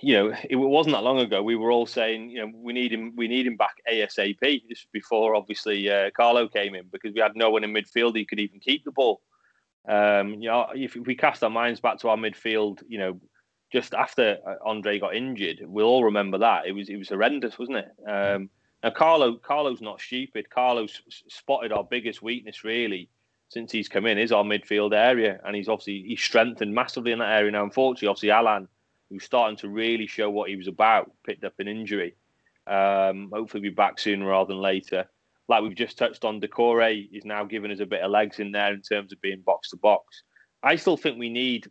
You know, it wasn't that long ago. We were all saying, you know, we need him, we need him back ASAP. This was before, obviously, uh, Carlo came in because we had no one in midfield who could even keep the ball. Um, you know, if we cast our minds back to our midfield, you know, just after uh, Andre got injured, we'll all remember that it was it was horrendous, wasn't it? Um, now, Carlo, Carlo's not stupid. Carlo's spotted our biggest weakness really since he's come in is our midfield area, and he's obviously he's strengthened massively in that area. Now, unfortunately, obviously Allan, who's starting to really show what he was about, picked up an injury. Um, hopefully, be back sooner rather than later. Like we've just touched on, Doucouré is now giving us a bit of legs in there in terms of being box to box. I still think we need.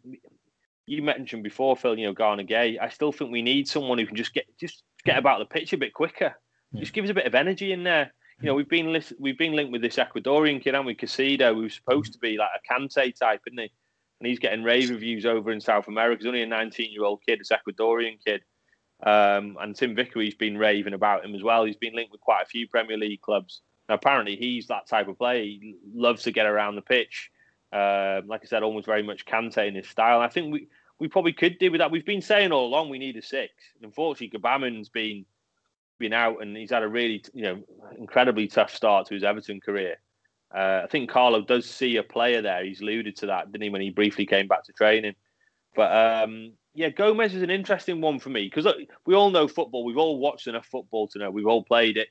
You mentioned before, Phill. You know, Gana Gueye. I still think we need someone who can just get just get about the pitch a bit quicker. Just give us a bit of energy in there. You know, we've been list- we've been linked with this Ecuadorian kid, and we Caicedo, who's supposed to be like a Kante type, isn't he? And he's getting rave reviews over in South America. He's only a 19 year old kid, this Ecuadorian kid. Um, and Tim Vickery's been raving about him as well. He's been linked with quite a few Premier League clubs. Now, apparently, he's that type of player. He loves to get around the pitch. Um, like I said, almost very much Kante in his style. And I think we, we probably could do with that. We've been saying all along we need a six. And unfortunately, Gbamin's been been out and he's had a really, you know, incredibly tough start to his Everton career. Uh, I think Carlo does see a player there. He's alluded to that, didn't he, when he briefly came back to training? But um, yeah, Gomes is an interesting one for me because we all know football. We've all watched enough football to know. We've all played it.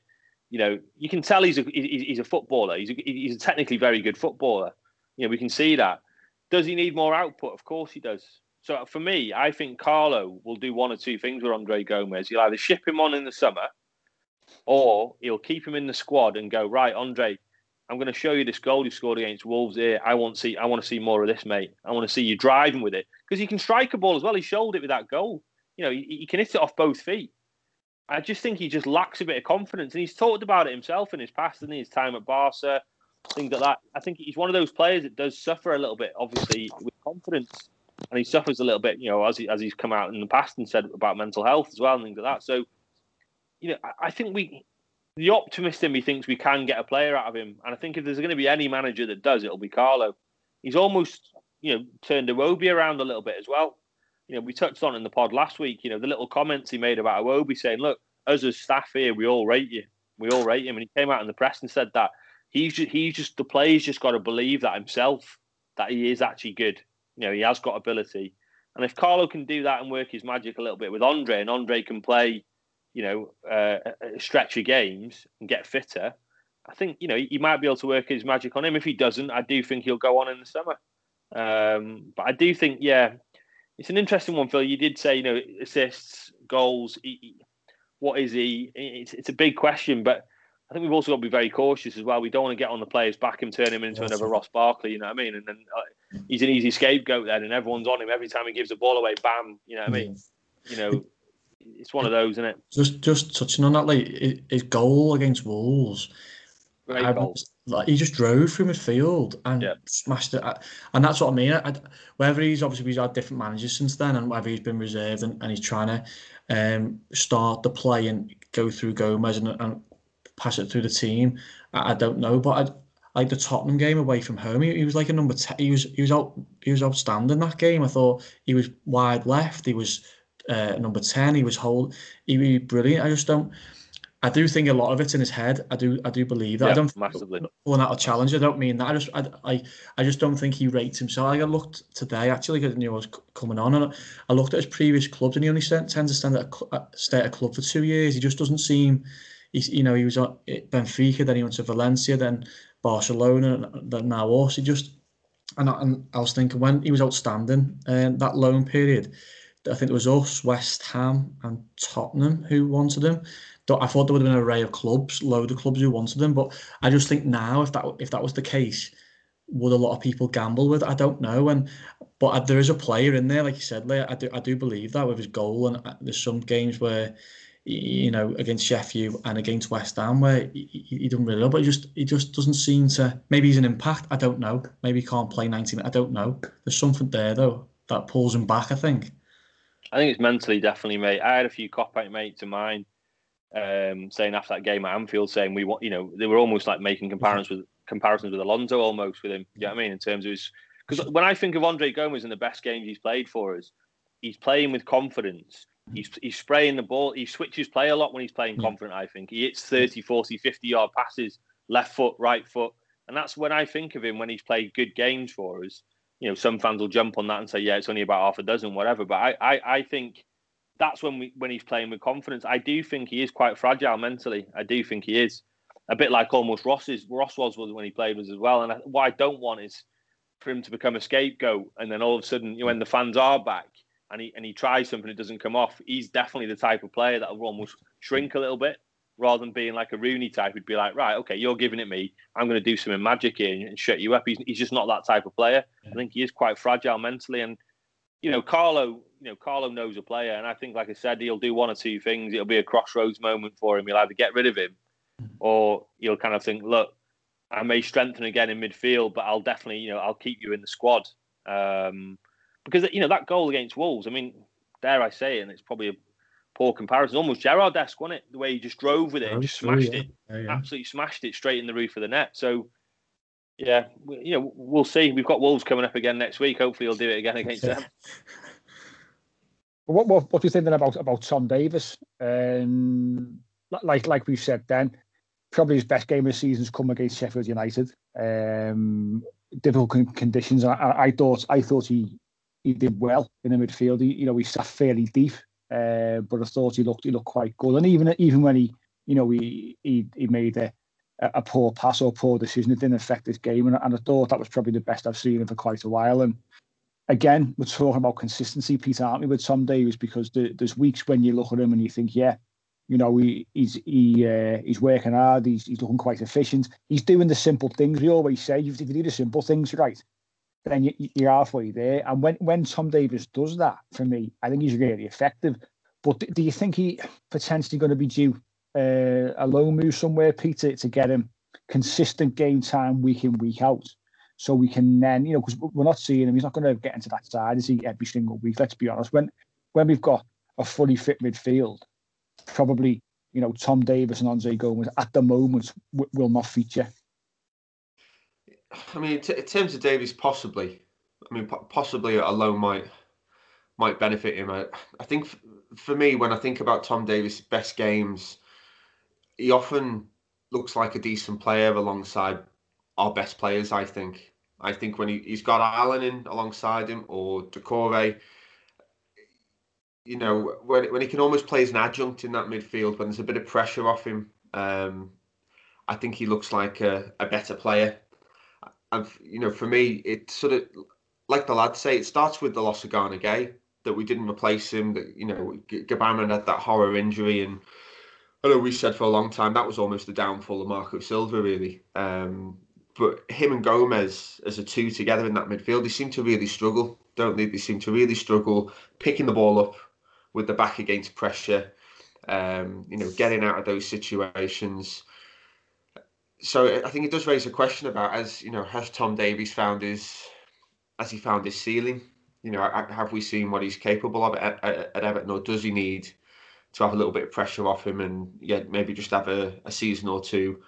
You know, you can tell he's a he's a footballer. He's a, he's a technically very good footballer. You know, we can see that. Does he need more output? Of course he does. So uh, for me, I think Carlo will do one or two things with Andre Gomes. He'll either ship him on in the summer, or he'll keep him in the squad and go right, Andre. I'm going to show you this goal you scored against Wolves here. I want to see. I want to see more of this, mate. I want to see you driving with it because he can strike a ball as well. He showed it with that goal. You know, he, he can hit it off both feet. I just think he just lacks a bit of confidence, and he's talked about it himself in his past, and his time at Barca, things like that. I think he's one of those players that does suffer a little bit, obviously, with confidence, and he suffers a little bit, you know, as he, as he's come out in the past and said about mental health as well and things like that. So, you know, I, I think we the optimist in me thinks we can get a player out of him, and I think if there's going to be any manager that does, it'll be Carlo. He's almost, you know, turned Iwobi around a little bit as well. You know, we touched on in the pod last week. You know, the little comments he made about Iwobi saying, "Look, us as staff here, we all rate you. We all rate him," and he came out in the press and said that he's just, he's just the players just got to believe that himself that he is actually good. You know, he has got ability, and if Carlo can do that and work his magic a little bit with Andre, and Andre can play you know, uh, stretch of games and get fitter, I think you know he might be able to work his magic on him. If he doesn't, I do think he'll go on in the summer. Um, but I do think, yeah, it's an interesting one, Phill. You did say, you know, assists, goals. He, what is he? It's, it's a big question, but I think we've also got to be very cautious as well. We don't want to get on the player's back and turn him into another Ross Barkley. You know what I mean? And then uh, he's an easy scapegoat then, and everyone's on him every time he gives the ball away. Bam! You know what I mean? You know, it's one of those, isn't it? Just just touching on that, like his goal against Wolves. Like he just drove through midfield and yeah. smashed it, and that's what I mean. I, whether he's obviously he's had different managers since then, and whether he's been reserved and, and he's trying to um, start the play and go through Gomes and, and pass it through the team, I, I don't know. But I, like the Tottenham game away from home, he, he was like a number ten. He was he was out he was outstanding that game. I thought he was wide left. He was uh, number 10. He was whole, he was brilliant. I just don't. I do think a lot of it's in his head. I do, I do believe that. Yeah, I don't massively pulling out a challenge. I don't mean that. I just, I, I, I just don't think he rates himself. I looked today actually because I knew I was coming on, and I looked at his previous clubs, and he only tends to stand at a, stay at a club for two years. He just doesn't seem. He's, you know, he was at Benfica, then he went to Valencia, then Barcelona, then now us. He just, and I, and I was thinking when he was outstanding, and uh, that loan period I think it was us, West Ham, and Tottenham who wanted him. I thought there would have been an array of clubs, load of clubs who wanted him. But I just think now, if that if that was the case, would a lot of people gamble with? I don't know. And but there is a player in there, like you said, I do I do believe that with his goal. And uh, there's some games where you know against Sheffield and against West Ham where he, he, done really well, but he just he just doesn't seem to. Maybe he's an impact. I don't know. Maybe he can't play 90 minutes. I don't know. There's something there though that pulls him back. I think. I think it's mentally definitely, mate. I had a few Kopite mates of mine um, saying after that game at Anfield, saying we want, you know, they were almost like making comparisons with comparisons with Alonso almost with him. You know what I mean? In terms of his, because when I think of Andre Gomes in the best games he's played for us, he's playing with confidence. He's, he's spraying the ball. He switches play a lot when he's playing confident, I think. He hits 30, 40, 50 yard passes, left foot, right foot. And that's when I think of him when he's played good games for us you know, some fans will jump on that and say, yeah, it's only about half a dozen, whatever. But I, I, I think that's when we when he's playing with confidence. I do think he is quite fragile mentally. I do think he is a bit like almost Ross's Ross was when he played was as well. And I, what I don't want is for him to become a scapegoat, and then all of a sudden, you know, when the fans are back and he and he tries something that doesn't come off, he's definitely the type of player that will almost shrink a little bit rather than being like a Rooney type who'd be like, right, okay, you're giving it me. I'm going to do some magic here and shut you up. He's, he's just not that type of player. Yeah. I think he is quite fragile mentally. And, you know, Carlo, you know, Carlo knows a player. And I think, like I said, he'll do one or two things. It'll be a crossroads moment for him. He'll either get rid of him mm-hmm. or he'll kind of think, look, I may strengthen again in midfield, but I'll definitely, you know, I'll keep you in the squad. Um, because, you know, that goal against Wolves, I mean, dare I say it, and it's probably a poor comparison. Almost Gerrard-esque, wasn't it? The way he just drove with it, and just smashed yeah. it, yeah, yeah. absolutely smashed it straight in the roof of the net. So, yeah, you know, we'll see. We've got Wolves coming up again next week. Hopefully, he'll do it again against them. What, what what do you think then about about Tom Davies? Um, like like we said then, probably his best game of the season's come against Sheffield United. Um, difficult con- conditions. I, I, thought I thought he he did well in the midfield. He, you know, he sat fairly deep, uh, but I thought he looked he looked quite good. And even even when he you know he he, he made a, a poor pass or poor decision, it didn't affect his game. And, and I thought that was probably the best I've seen him for quite a while. And again, we're talking about consistency, Peter, aren't we, with Tom Davies? Because the, there's weeks when you look at him and you think, yeah, you know, he, he's he uh, he's working hard. He's he's looking quite efficient. He's doing the simple things we always say. If you do the simple things right, then you, you're halfway there. And when when Tom Davies does that, for me, I think he's really effective. But do you think he potentially going to be due uh, a loan move somewhere, Peter, to get him consistent game time week in week out? So we can then, you know, because we're not seeing him. He's not going to get into that side, is he? Every single week. Let's be honest. When when we've got a fully fit midfield probably, you know, Tom Davies and Andre Gomes at the moment w- will not feature. I mean, in terms of Davies, possibly. I mean, possibly a loan might might benefit him. I, I think f- for me, when I think about Tom Davies' best games, he often looks like a decent player alongside our best players. I think. I think when he, he's got Allan in alongside him or Doucouré, you know, when when he can almost play as an adjunct in that midfield when there's a bit of pressure off him, um, I think he looks like a, a better player. And you know, for me, it sort of like the lads say, it starts with the loss of Gana Gueye that we didn't replace him. That you know, Gbamin had that horror injury, and I know we said for a long time that was almost the downfall of Marco Silva, really. Um, but him and Gomes as a two together in that midfield, they seem to really struggle, don't they? They seem to really struggle picking the ball up with the back against pressure, um, you know, getting out of those situations. So I think it does raise a question about as you know, has Tom Davies found his, has he found his ceiling? You know, have we seen what he's capable of at, at, at Everton, or does he need to have a little bit of pressure off him and yeah, maybe just have a, a season or two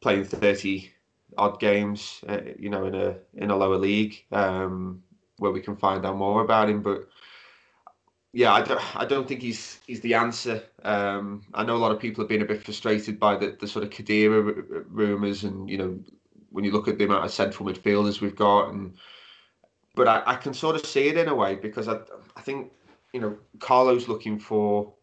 playing thirty odd games, uh, you know, in a in a lower league um, where we can find out more about him, but yeah, I don't, I don't think he's he's the answer. Um, I know a lot of people have been a bit frustrated by the, the sort of Khedira rumours, and you know, when you look at the amount of central midfielders we've got, and but I, I can sort of see it in a way because I I think you know Carlo's looking for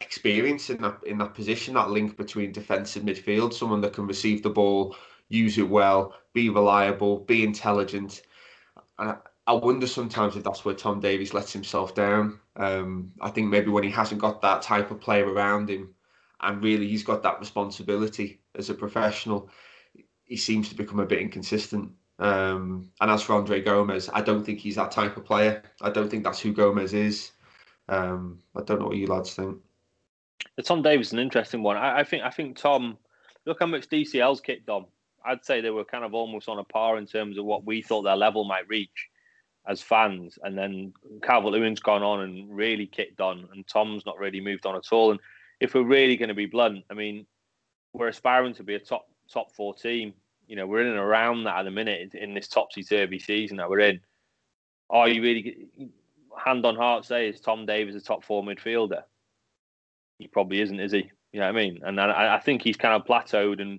experience in that in that position, that link between defence and midfield, someone that can receive the ball, use it well, be reliable, be intelligent. And I wonder sometimes if that's where Tom Davies lets himself down. Um, I think maybe when he hasn't got that type of player around him, and really he's got that responsibility as a professional, he seems to become a bit inconsistent. Um, and as for Andre Gomes, I don't think he's that type of player. I don't think that's who Gomes is. Um, I don't know what you lads think. Tom Davies is an interesting one. I, I, think I think Tom, look how much DCL's kicked on. I'd say they were kind of almost on a par in terms of what we thought their level might reach as fans. And then Calvert Lewin's gone on and really kicked on, and Tom's not really moved on at all. And if we're really going to be blunt, I mean, we're aspiring to be a top top four team. You know, we're in and around that at the minute in this topsy turvy season that we're in. Are you really hand on heart say is Tom Davies a top four midfielder? He probably isn't, is he? You know what I mean? And I, I think he's kind of plateaued. And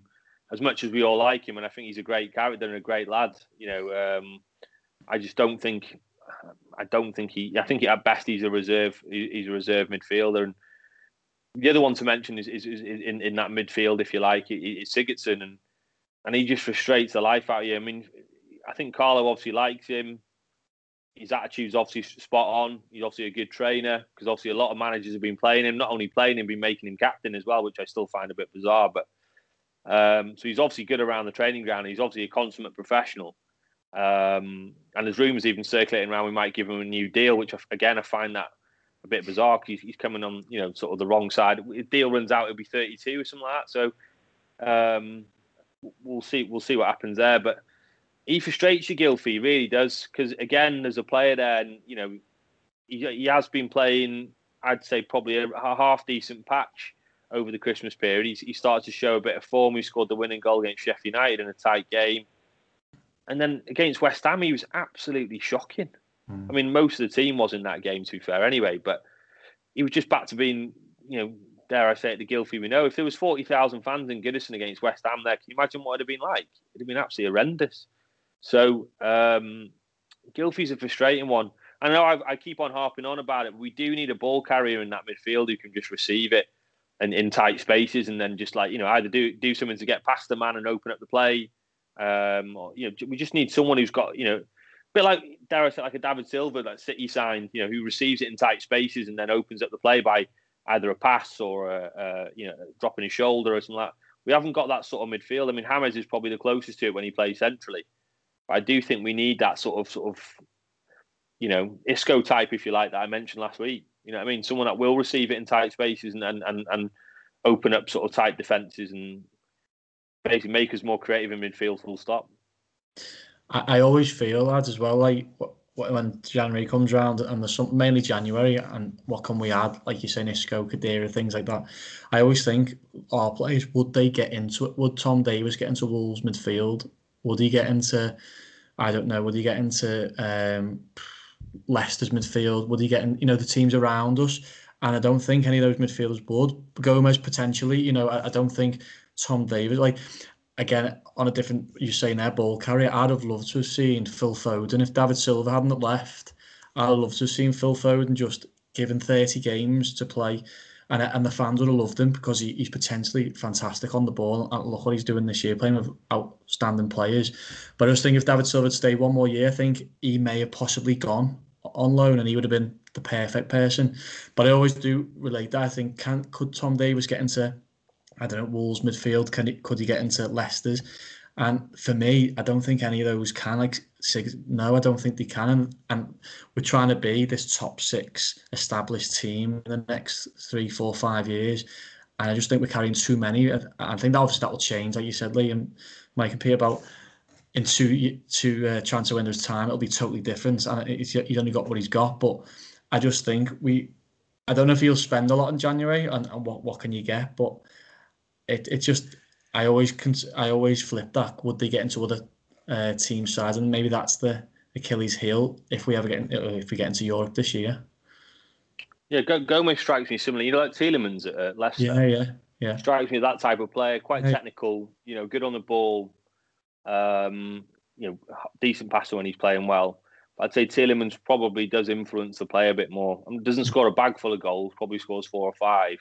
as much as we all like him, and I think he's a great character and a great lad, you know, um, I just don't think. I don't think he. I think at best he's a reserve. He's a reserve midfielder. And the other one to mention is, is, is in, in that midfield, if you like, is Sigurdsson, and and he just frustrates the life out of you. I mean, I think Carlo obviously likes him. His attitude's obviously spot on. He's obviously a good trainer because obviously a lot of managers have been playing him, not only playing him, been making him captain as well, which I still find a bit bizarre. But um, so he's obviously good around the training ground. He's obviously a consummate professional. Um, and there's rumours even circulating around we might give him a new deal, which again I find that a bit bizarre because he's, coming on you know sort of the wrong side. If deal runs out, it'll be 32 or something like that. So um, we'll see we'll see what happens there. But he frustrates you, he really does because again, there's a player there, and you know he, he has been playing. I'd say probably a, half decent patch over the Christmas period. He started to show a bit of form. He scored the winning goal against Sheffield United in a tight game. And then against West Ham, he was absolutely shocking. Mm. I mean, most of the team was in that game, to be fair, anyway. But he was just back to being, you know, dare I say it, the Gylfi we know. If there was 40,000 fans in Goodison against West Ham there, can you imagine what it'd have been like? It'd have been absolutely horrendous. So um, Gylfi's a frustrating one. I know I, I, keep on harping on about it. We do need a ball carrier in that midfield who can just receive it and in tight spaces and then just like, you know, either do do something to get past the man and open up the play. Um, you know, we just need someone who's got, you know, a bit like dare I say, like a David Silva that City signed, you know, who receives it in tight spaces and then opens up the play by either a pass or a, a you know dropping his shoulder or something like. That. We haven't got that sort of midfield. I mean, Hammers is probably the closest to it when he plays centrally. But I do think we need that sort of sort of you know Isco type, if you like, that I mentioned last week. You know, I mean, someone that will receive it in tight spaces and and and, and open up sort of tight defenses and basically make us more creative in midfield. Full stop. I, I always feel that as well. Like when January comes around and there's some, mainly January and what can we add like you say Isco, Khedira, things like that I always think our players would they get into it would Tom Davies get into Wolves midfield would he get into I don't know would he get into um, Leicester's midfield would he get in you know the teams around us and I don't think any of those midfielders would Gomes potentially you know I, I don't think Tom Davies. like again on a different you're saying ball carrier I'd have loved to have seen Phil Foden if David Silva hadn't left. I'd love to have seen Phil Foden just given 30 games to play and and the fans would have loved him because he, he's potentially fantastic on the ball and look what he's doing this year playing with outstanding players. But I was thinking if David Silva had stayed one more year I think he may have possibly gone on loan and he would have been the perfect person. But I always do relate that. I think can could Tom Davies get into I don't know, Wolves midfield. Can he, could he get into Leicester's? And for me, I don't think any of those can. Like, six, no, I don't think they can. And, and we're trying to be this top six established team in the next three, four, five years. And I just think we're carrying too many. I think that obviously that will change, like you said, Lee and Mike and P about in two two uh, transfer windows time, it'll be totally different. And he's only got what he's got. But I just think we, I don't know if he'll spend a lot in January and, and what what can you get, but it it just I always I always flip that. Would they get into other uh, team sides, and maybe that's the Achilles heel if we ever get in, if we get into Europe this year. Yeah, Gomes strikes me similarly. You know, like Tielemans at Leicester. Yeah, yeah, yeah. Strikes me that type of player, quite technical. You know, good on the ball. Um, you know, decent passer when he's playing well. I'd say Tielemans probably does influence the play a bit more. I mean, doesn't score a bag full of goals, probably scores four or five,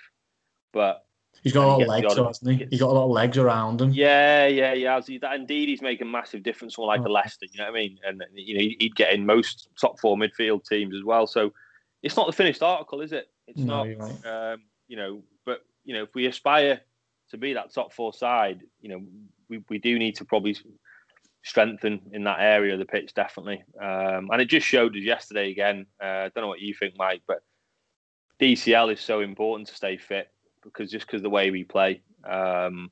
but He's got a lot of legs, hasn't he? He's got a lot of legs around him. Yeah, yeah, yeah. That indeed, he's making a massive difference for like oh. a Leicester. You know what I mean? And you know, he'd get in most top four midfield teams as well. So it's not the finished article, is it? It's no, not. Right. Um, you know, but you know, if we aspire to be that top four side, you know, we, we do need to probably strengthen in that area of the pitch, definitely. Um, and it just showed us yesterday again. Uh, I don't know what you think, Mike, but DCL is so important to stay fit because just because the way we play, um,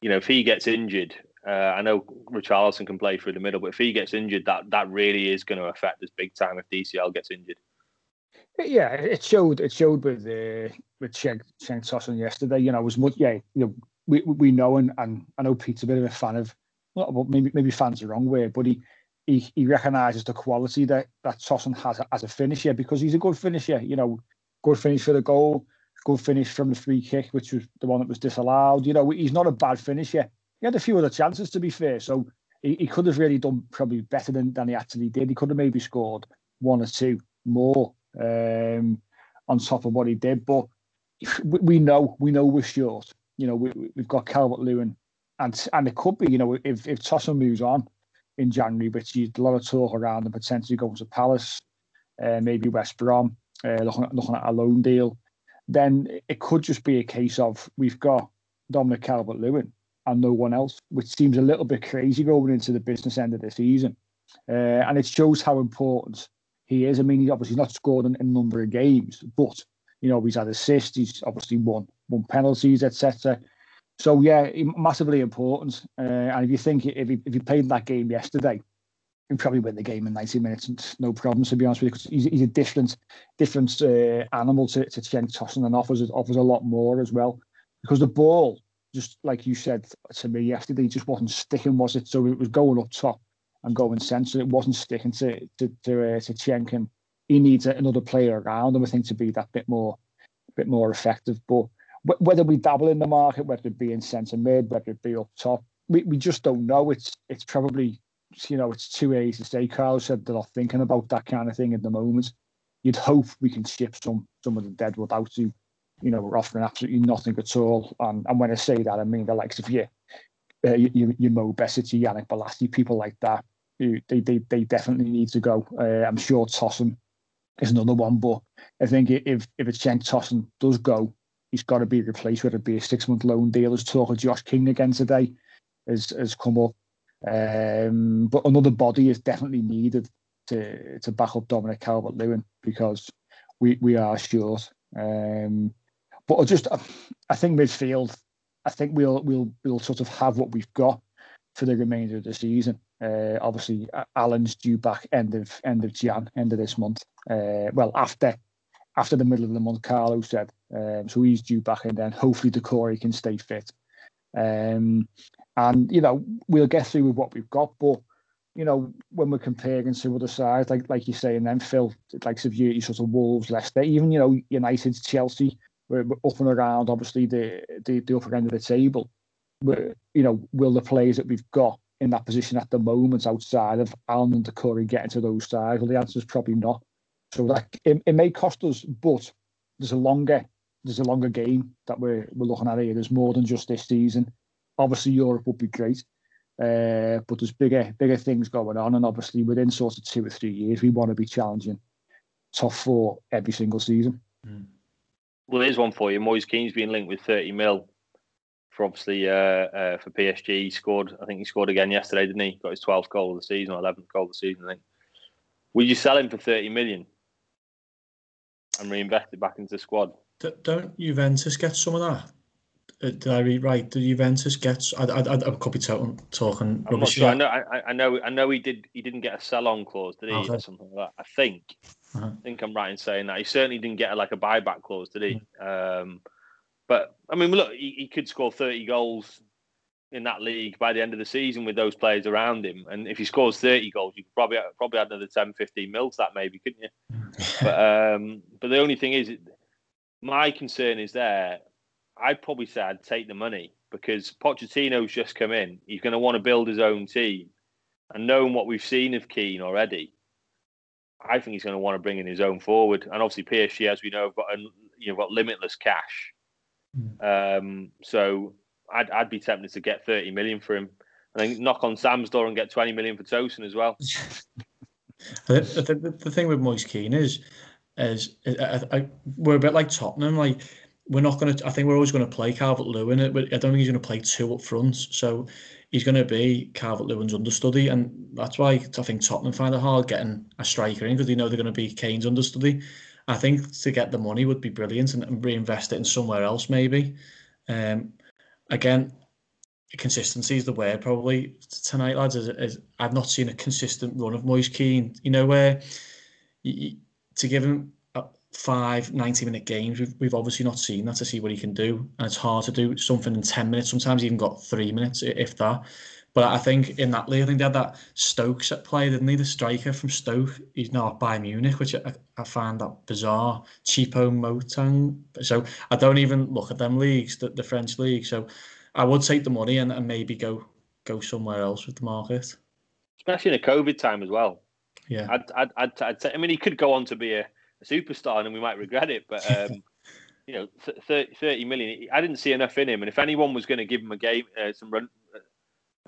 you know, if he gets injured, uh, I know Richarlison can play through the middle, but if he gets injured, that that really is going to affect us big time if DCL gets injured. Yeah, it showed. It showed with uh, with Cenk Tosun yesterday. You know, was much. Yeah, you know, we we know and, and I know Pete's a bit of a fan of. Well, maybe maybe fans the wrong way, but he he, he recognises the quality that that Tosun has as a finisher because he's a good finisher. You know, good finish for the goal good finish from the free kick, which was the one that was disallowed. You know, he's not a bad finisher. He had a few other chances, to be fair. So he, he could have really done probably better than, than he actually did. He could have maybe scored one or two more um, on top of what he did. But we, know we know we're short. You know, we, we've got Calvert Lewin, and and it could be, you know, if if Tosun moves on in January, which he's a lot of talk around and potentially going to Palace, uh, maybe West Brom, uh, looking, at, looking at a loan deal then it could just be a case of we've got Dominic Calvert Lewin and no one else, which seems a little bit crazy going into the business end of the season. Uh, and it shows how important he is. I mean, he's obviously not scored in, in a number of games, but you know he's had assists, he's obviously won won penalties, etc. So yeah, massively important. Uh, and if you think if he if he played that game yesterday, he'd probably win the game in 90 minutes and no problems to be honest with you because he's, he's a different different uh, animal to, to Tosun and offers offers a lot more as well. Because the ball just like you said to me yesterday just wasn't sticking was it? So it was going up top and going centre. It wasn't sticking to to to, uh, to Cenk and he needs another player around him I think to be that bit more bit more effective. But whether we dabble in the market, whether it be in centre mid, whether it be up top, we, we just don't know. It's it's probably you know it's too early to say. Carl said they're not thinking about that kind of thing at the moment. You'd hope we can ship some some of the deadwood out to, you know, we're offering absolutely nothing at all. And and when I say that, I mean the likes of you, uh, you, you Mo Besic, Yannick Bolasie, people like that. They, they, they definitely need to go. Uh, I'm sure Tosun is another one, but I think if if it's Cenk Tosun does go, he's got to be replaced, whether it be a six month loan deal. As talk of Josh King again today has has come up. Um, but another body is definitely needed to to back up Dominic Calvert Lewin because we we are short. Um, but I just I think midfield, I think we'll we'll we'll sort of have what we've got for the remainder of the season. Uh, obviously, Allan's due back end of end of Jan, end of this month. Uh, well, after after the middle of the month, Carlo said. Um, so he's due back, and then hopefully Doucouré can stay fit. Um, and you know we'll get through with what we've got, but you know when we're comparing to other sides, like like you say, and then Phill, like of you, sort of Wolves, Leicester, even you know United, Chelsea, we're, up and around, obviously the, the the upper end of the table. We're, you know, will the players that we've got in that position at the moment outside of Allan and Curry get into those sides? Well, the answer is probably not. So that it, it may cost us, but there's a longer there's a longer game that we're we're looking at here. There's more than just this season. Obviously, Europe would be great, uh, but there's bigger bigger things going on, and obviously within sort of two or three years, we want to be challenging top four every single season. Mm. Well, here's one for you. Moise Kean's been linked with 30 mil for obviously uh, uh, for PSG. He scored, I think he scored again yesterday, didn't he? Got his 12th goal of the season or 11th goal of the season, I think. Would you sell him for 30 million and reinvest it back into the squad? don't Juventus get some of that? Uh, did I read right? Did Juventus get? I, I, I could be talking talking I'm rubbish. Sure. I know. I, I, know. I know. He did. He didn't get a sell-on clause, did he, okay. or something like that? I think. Uh-huh. I think I'm right in saying that. He certainly didn't get a, like a buyback clause, did he? Mm. Um, but I mean, look, he, he could score 30 goals in that league by the end of the season with those players around him. And if he scores 30 goals, you could probably probably add another 10, 15 mil to that, maybe, couldn't you? <laughs> but um, but the only thing is, my concern is there. I'd probably say I'd take the money because Pochettino's just come in. He's going to want to build his own team, and knowing what we've seen of Kean already, I think he's going to want to bring in his own forward. And obviously, PSG, as we know, have got you know got limitless cash. Mm. Um, so I'd I'd be tempted to get thirty million for him, and then knock on Sam's door and get twenty million for Tosun as well. <laughs> the, the, the, thing with Moise Kean is is I, I, we're a bit like Tottenham. Like we're not going to. I think we're always going to play Calvert Lewin. I don't think he's going to play two up front. So he's going to be Calvert Lewin's understudy, and that's why I think Tottenham find it hard getting a striker in because they know they're going to be Kane's understudy. I think to get the money would be brilliant and, and reinvest it in somewhere else maybe. Um, again, consistency is the word probably tonight, lads. Is, is I've not seen a consistent run of Moise Kean. You know where. You, to give him five 90 minute games, we've, we've obviously not seen that to see what he can do. And it's hard to do something in 10 minutes. Sometimes even got three minutes, if that. But I think in that league, I think they had that Stokes at play, didn't he? The striker from Stoke. He's now at Bayern Munich, which I, I find that bizarre. Choupo-Moting. So I don't even look at them leagues, the, the French league. So I would take the money and, and maybe go go somewhere else with the market. Especially in a COVID time as well. Yeah, I'd, I'd, I'd, I'd, say, I mean, he could go on to be a, a superstar, and we might regret it. But um, you know, 30, 30 million. I didn't see enough in him, and if anyone was going to give him a game, uh, some run,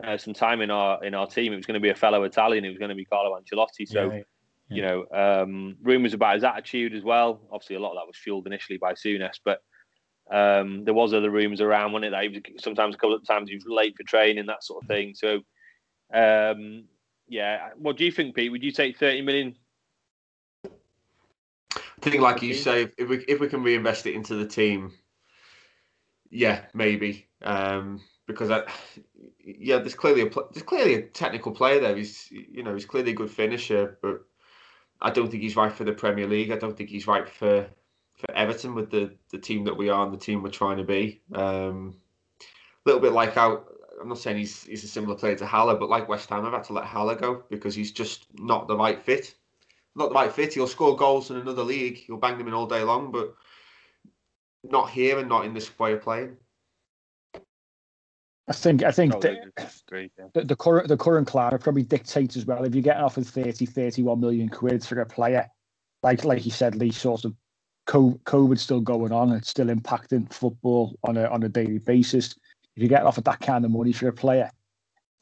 uh, some time in our in our team, it was going to be a fellow Italian. It was going to be Carlo Ancelotti. So. Yeah, yeah. You know, um, rumours about his attitude as well. Obviously, a lot of that was fueled initially by Souness, but um, there was other rumours around, wasn't it? That he was, sometimes a couple of times he was late for training, that sort of thing. So, um, yeah. What do you think, Pete? Would you take 30 million? I think, like you say, if we if we can reinvest it into the team, yeah, maybe. Um, because I, yeah, there's clearly a there's clearly a technical player there. He's you know he's clearly a good finisher, but I don't think he's right for the Premier League. I don't think he's right for for Everton with the the team that we are and the team we're trying to be. Um, a little bit like how I'm not saying he's he's a similar player to Haller, but like West Ham, I've had to let Haller go because he's just not the right fit. Not the right fit. He'll score goals in another league. He'll bang them in all day long, but not here and not in this way of playing. I think I think Totally the, disagree, yeah. the, the current the current climate probably dictates as well. If you're getting offered 30, 31 million quid for a player, like like you said, Lee, sort of co- COVID's still going on and it's still impacting football on a on a daily basis. If you're get offered that kind of money for a player,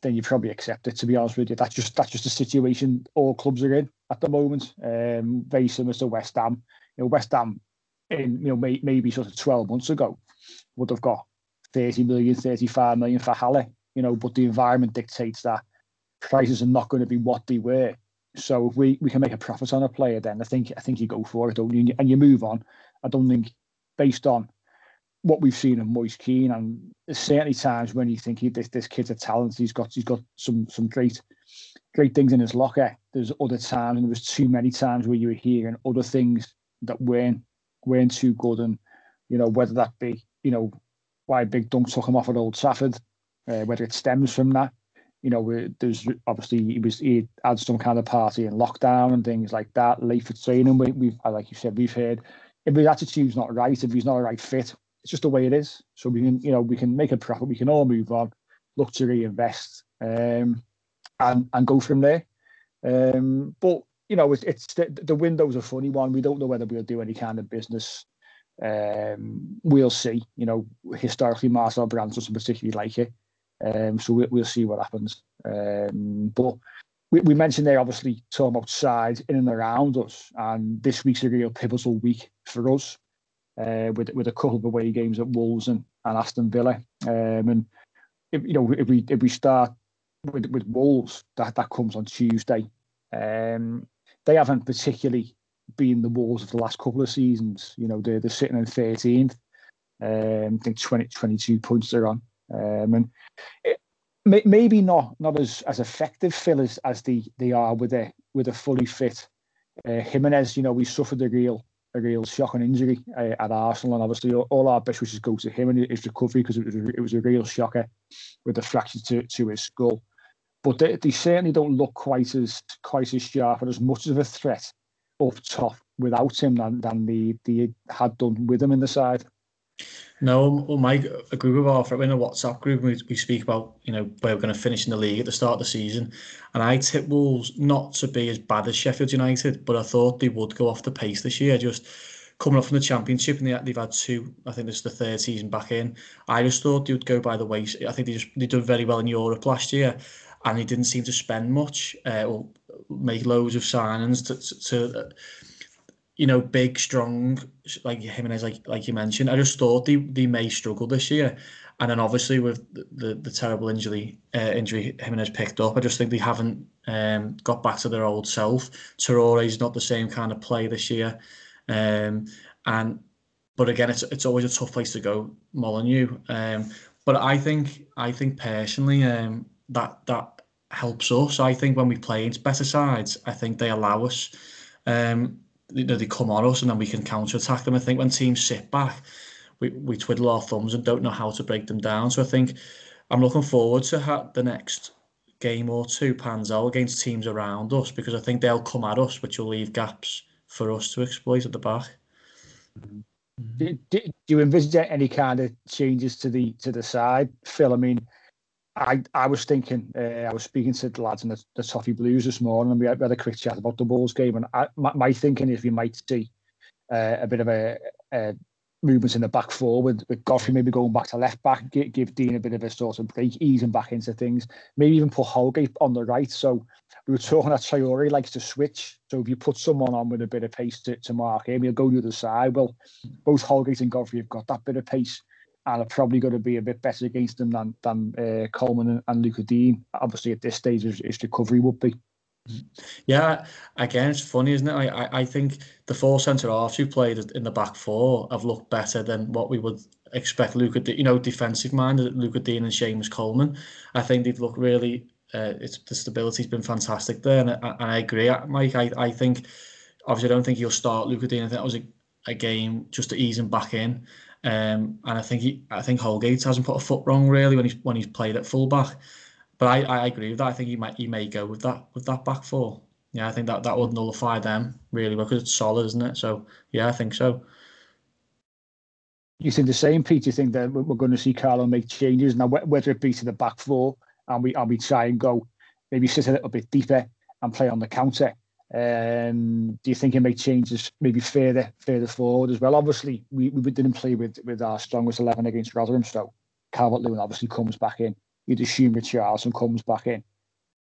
then you probably accept it. To be honest with you, that's just that's just the situation all clubs are in at the moment. Um, very similar to West Ham. You know, West Ham, in you know may, maybe sort of twelve months ago, would have got 30 million, 35 million for Haller, you know, but the environment dictates that prices are not going to be what they were. So if we, we can make a profit on a player, then I think I think you go for it, don't you? And you move on. I don't think based on what we've seen of Moise Kean, and there's certainly times when you think he, this this kid's a talent, he's got he's got some some great great things in his locker. There's other times, and there was too many times where you were hearing other things that weren't weren't too good, and you know whether that be you know why Big Dunk took him off at Old Trafford, uh, whether it stems from that. You know, there's obviously he was he had some kind of party in lockdown and things like that. Late for training, we, we've like you said, we've heard if his attitude's not right, if he's not a right fit, it's just the way it is. So we can, you know, we can make a profit, we can all move on, look to reinvest, um, and and go from there. Um, but you know, it's, it's the, the window's a funny one. We don't know whether we'll do any kind of business um, we'll see. You know, historically, Marcel Brands doesn't particularly like it. Um, so we, we'll see what happens. Um, but we, we mentioned there, obviously, talking about sides in and around us. And this week's a real pivotal week for us uh, with, with a couple of away games at Wolves and, and Aston Villa. Um, and, if, you know, if we if we start with, with Wolves, that, that comes on Tuesday. Um, they haven't particularly been the Wolves of the last couple of seasons. You know, they're, they're sitting in 13th. Um, I think 20, 22 points they're on. Um, and it, may, maybe not not as as effective Phill as, as they they are with a with a fully fit uh, Jimenez. You know, we suffered a real a real shock and injury uh, at Arsenal, and obviously all, all our best wishes go to him and his recovery because it was a, it was a real shocker with the fracture to, to his skull. But they, they certainly don't look quite as quite as sharp and as much of a threat up top without him than, than they, they had done with him in the side. No, well, Mike, a group of our in a WhatsApp group, we, we speak about you know where we're going to finish in the league at the start of the season, and I tip Wolves not to be as bad as Sheffield United, but I thought they would go off the pace this year. Just coming up from the Championship, and they, they've had two. I think this is the third season back in. I just thought they would go by the ways. I think they just they did very well in Europe last year, and they didn't seem to spend much uh, or make loads of signings to. to, to you know, big, strong, like Jimenez, like like you mentioned. I just thought they, they may struggle this year, and then obviously with the the, the terrible injury uh, injury Jimenez picked up, I just think they haven't um, got back to their old self. is not the same kind of play this year, um, and but again, it's it's always a tough place to go, Molineux. Um, but I think I think personally um, that that helps us. I think when we play against better sides, I think they allow us. Um, you know, they come on us and then we can counter attack them. I think when teams sit back, we, we twiddle our thumbs and don't know how to break them down. So I think I'm looking forward to ha- the next game or two pans out against teams around us because I think they'll come at us, which will leave gaps for us to exploit at the back. Do, do, do you envisage any kind of changes to the to the side, Phill? I mean, I I was thinking, uh, I was speaking to the lads in the, the Toffee Blues this morning, and we had, we had a quick chat about the Wolves game. And I, my, my thinking is we might see uh, a bit of a, a movements in the back forward with Godfrey maybe going back to left back, give, give Digne a bit of a sort of break, ease him back into things. Maybe even put Holgate on the right. So we were talking that Traore likes to switch. So if you put someone on with a bit of pace to, to mark him, he'll go to the side. Well, both Holgate and Godfrey have got that bit of pace and are probably going to be a bit better against them than than uh, Coleman and, and Lucas Digne. Obviously, at this stage, his, his recovery would be. Yeah, again, it's funny, isn't it? I, I think the four centre halves who played in the back four have looked better than what we would expect. Luca, you know, defensive minded, Lucas Digne and Seamus Coleman. I think they've looked really. Uh, it's the stability's been fantastic there, and, and I agree, Mike. I, I think obviously I don't think he'll start Luca Digne. I think that was a, a game just to ease him back in. Um, and I think he, I think Holgate hasn't put a foot wrong really when he's when he's played at fullback. But I, I agree with that. I think he might he may go with that with that back four. Yeah, I think that that would nullify them really because it's solid, isn't it? So yeah, I think so. you think the same, Pete? You think that we're going to see Carlo make changes now, whether it be to the back four and we and we try and go maybe sit a little bit deeper and play on the counter. Um, do you think he make changes maybe further further forward as well? Obviously, we, we didn't play with with our strongest eleven against Rotherham, so Calvert Lewin obviously comes back in. You'd assume Richarlison comes back in,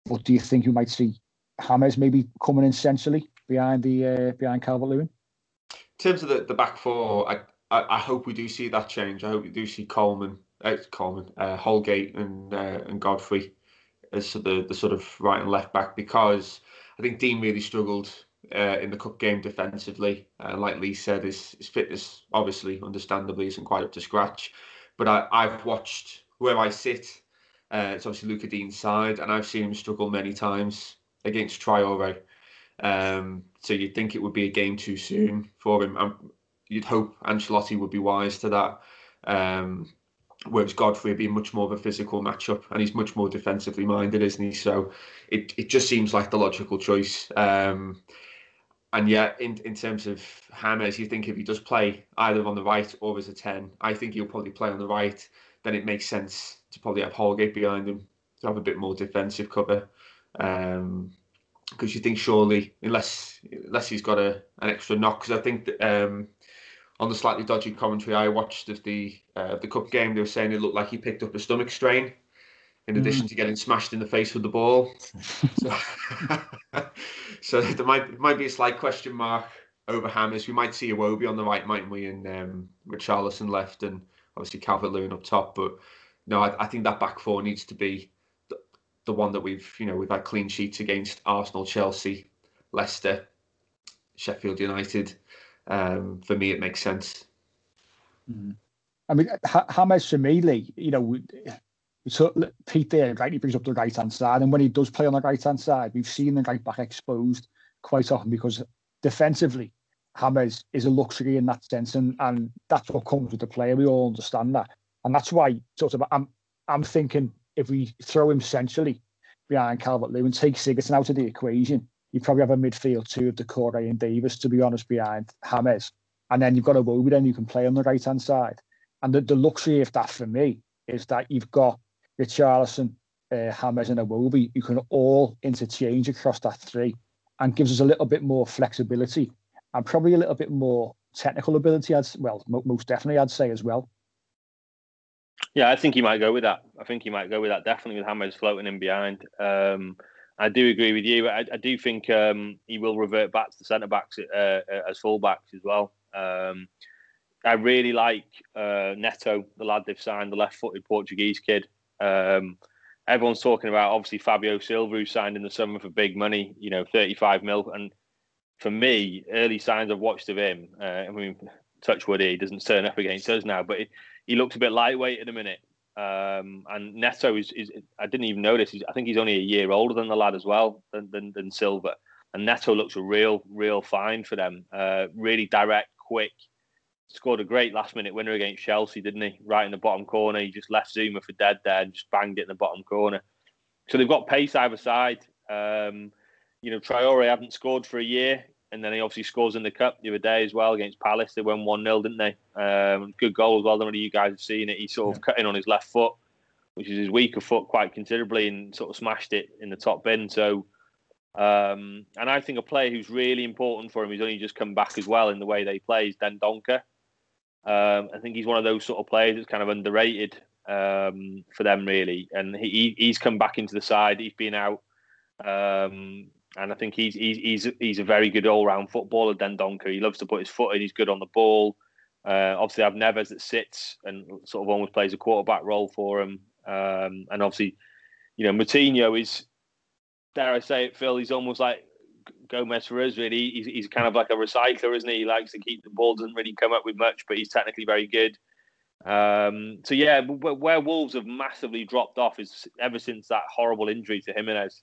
but do you think you might see Hammers maybe coming in centrally behind the uh, behind Calvert Lewin? In terms of the, the back four, I, I, I hope we do see that change. I hope we do see Coleman, uh, Coleman, uh, Holgate, and uh, and Godfrey as the the sort of right and left back because I think Digne really struggled uh, in the cup game defensively. And like Lee said, his, his fitness obviously, understandably, isn't quite up to scratch. But I, I've watched where I sit. Uh, it's obviously Luca Digne's side, and I've seen him struggle many times against Traore. Um, so you'd think it would be a game too soon for him. Um, you'd hope Ancelotti would be wise to that. Um, whereas Godfrey would be much more of a physical matchup, and he's much more defensively minded, isn't he? So it, it just seems like the logical choice. Um, and yet, in, in terms of Hammers, you think if he does play either on the right or as a 10, I think he'll probably play on the right. Then it makes sense to probably have Holgate behind him to have a bit more defensive cover. Um, because you think surely, unless unless he's got a an extra knock, because I think that, um, on the slightly dodgy commentary I watched of the uh, the cup game, they were saying it looked like he picked up a stomach strain, in addition mm. to getting smashed in the face with the ball. so, <laughs> so there might might be a slight question mark over Hammers. We might see Iwobi on the right, mightn't we? And um, Richarlison left, and obviously Calvert Lewin up top. But no, I, I think that back four needs to be the, the one that we've you know we've had clean sheets against Arsenal, Chelsea, Leicester, Sheffield United um, for me, it makes sense. Mm. I mean, for me, Lee, you know, so Pete there, right, he brings up the right hand side, and when he does play on the right hand side, we've seen the right back exposed quite often because defensively, James is a luxury in that sense, and and that's what comes with the player. We all understand that, and that's why sort of I'm I'm thinking if we throw him centrally behind Calvert Lewin, take Sigurdsson out of the equation, you probably have a midfield two of Doucouré and Davies, to be honest, behind James. And then you've got a Iwobi then you can play on the right hand side. And the, the luxury of that for me is that you've got Richarlison, uh, James, and a Iwobi You can all interchange across that three and gives us a little bit more flexibility and probably a little bit more technical ability, as well, most definitely, I'd say as well. Yeah, I think he might go with that. I think he might go with that, definitely with James floating in behind. Um, I do agree with you. I, I do think um, he will revert back to the centre backs uh, uh, as full backs as well. Um, I really like uh, Neto, the lad they've signed, the left-footed Portuguese kid. Um, everyone's talking about obviously Fabio Silva, who signed in the summer for big money, you know, 35 mil. And for me, early signs I've watched of him, uh, I mean, touch wood, he doesn't turn up against us now, but he, he looks a bit lightweight at the minute. Um, and Neto is, is, I didn't even notice. He's, I think he's only a year older than the lad as well, than, than, than Silva. And Neto looks a real, real find for them. Uh, really direct, quick. Scored a great last minute winner against Chelsea, didn't he? Right in the bottom corner. He just left Zouma for dead there and just banged it in the bottom corner. So they've got pace either side. Um, you know, Traore hadn't scored for a year and then he obviously scores in the cup the other day as well against Palace. They won one 0 didn't they? Um, good goal as well. I don't know you guys have seen it. He sort of yeah. cut in on his left foot, which is his weaker foot, quite considerably, and sort of smashed it in the top bin. So, um, and I think a player who's really important for him, who's only just come back as well in the way they play, is Dendoncker. Um, I think he's one of those sort of players that's kind of underrated um, for them, really. And he, he's come back into the side. He's been out. Um, and I think he's he's he's, he's a very good all round footballer. Dendoncker. He loves to put his foot in. He's good on the ball. Uh, obviously, I have Neves that sits and sort of almost plays a quarterback role for him. Um, and obviously, you know, Moutinho is, dare I say it, Phill? He's almost like Gomes for us. Really, he's, he's kind of like a recycler, isn't he? He likes to keep the ball. Doesn't really come up with much, but he's technically very good. Um, so yeah, where Wolves have massively dropped off is ever since that horrible injury to Jimenez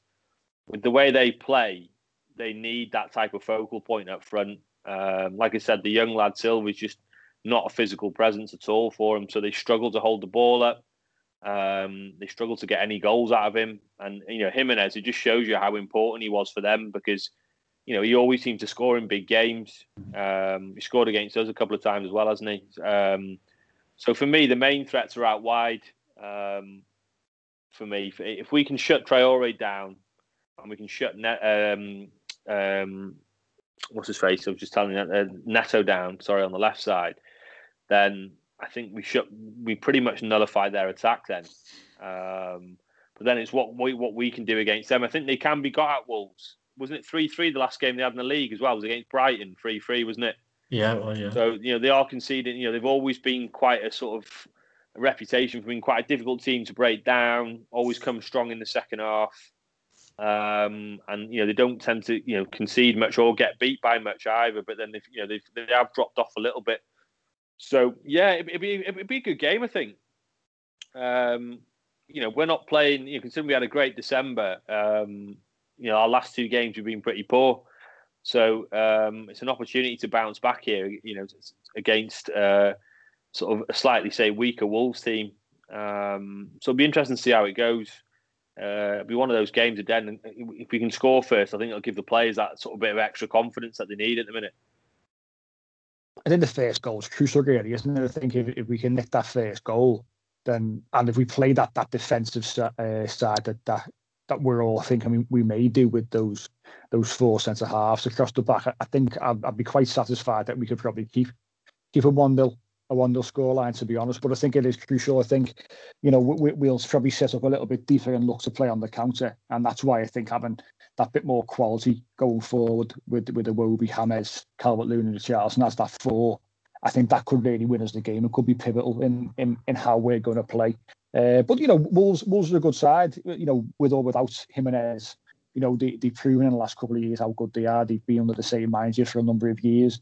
with the way they play, they need that type of focal point up front. Um, like I said, the young lad Silva is just not a physical presence at all for him, so they struggle to hold the ball up. Um, they struggle to get any goals out of him, and you know Jimenez. It just shows you how important he was for them because you know he always seemed to score in big games. Um, he scored against us a couple of times as well, hasn't he? Um, So for me, the main threats are out wide. Um, for me, if we can shut Traore down and we can shut net, um, um, what's his face? I was just telling you, uh, Neto down. Sorry, on the left side, then I think we should we pretty much nullify their attack then. Um, but then it's what we what we can do against them. I think they can be got at Wolves. Wasn't it three three the last game they had in the league as well? It was against Brighton three three, wasn't it? Yeah, well, yeah. So you know they are conceding. You know they've always been quite a sort of a reputation for being quite a difficult team to break down. Always come strong in the second half. Um, and you know they don't tend to you know concede much or get beat by much either. But then if you know they they have dropped off a little bit. So yeah, it, would be it'd be a good game, I think. Um, you know, we're not playing. You know, considering we had a great December. Um, you know, our last two games we've been pretty poor. So um, it's an opportunity to bounce back here. You know, against uh, sort of a slightly say weaker Wolves team. Um, so it'll be interesting to see how it goes. Uh, it'll be one of those games again. And if we can score first, I think it'll give the players that sort of bit of extra confidence that they need at the minute. I think the first goal is crucial, really, isn't it? I think if, if we can nick that first goal, then and if we play that that defensive uh, side that that that we're all thinking we may do with those those four centre halves across the back, I think I'd, I'd, be quite satisfied that we could probably keep keep a one 0 a one 0 scoreline to be honest. But I think it is crucial. I think you know we, we'll probably set up a little bit deeper and look to play on the counter, and that's why I think having that bit more quality going forward with with the Iwobi, James, Calvert Lewin, and Richarlison as that four. I think that could really win us the game. It could be pivotal in in, in how we're going to play. Uh, but you know, Wolves Wolves are a good side. You know, with or without Jimenez, you know they they've proven in the last couple of years how good they are. They've been under the same manager for a number of years.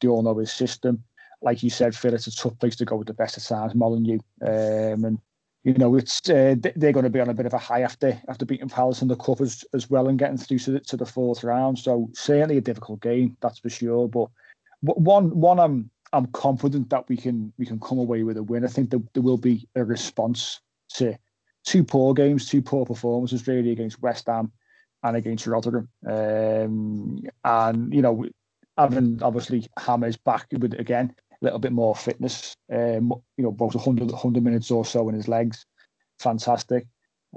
They all know his system. Like you said, Phill, it's a tough place to go with the best of times, Molineux. Um, and you know, it's uh, they're going to be on a bit of a high after after beating Palace in the cup as, as well and getting through to the, to the fourth round. So certainly a difficult game, that's for sure. But one one I'm I'm confident that we can we can come away with a win. I think that there will be a response to two poor games, two poor performances really against West Ham and against Rotherham. Um, and you know, having obviously Hammers back with again little bit more fitness. Um, you know, about 100, 100 minutes or so in his legs. Fantastic.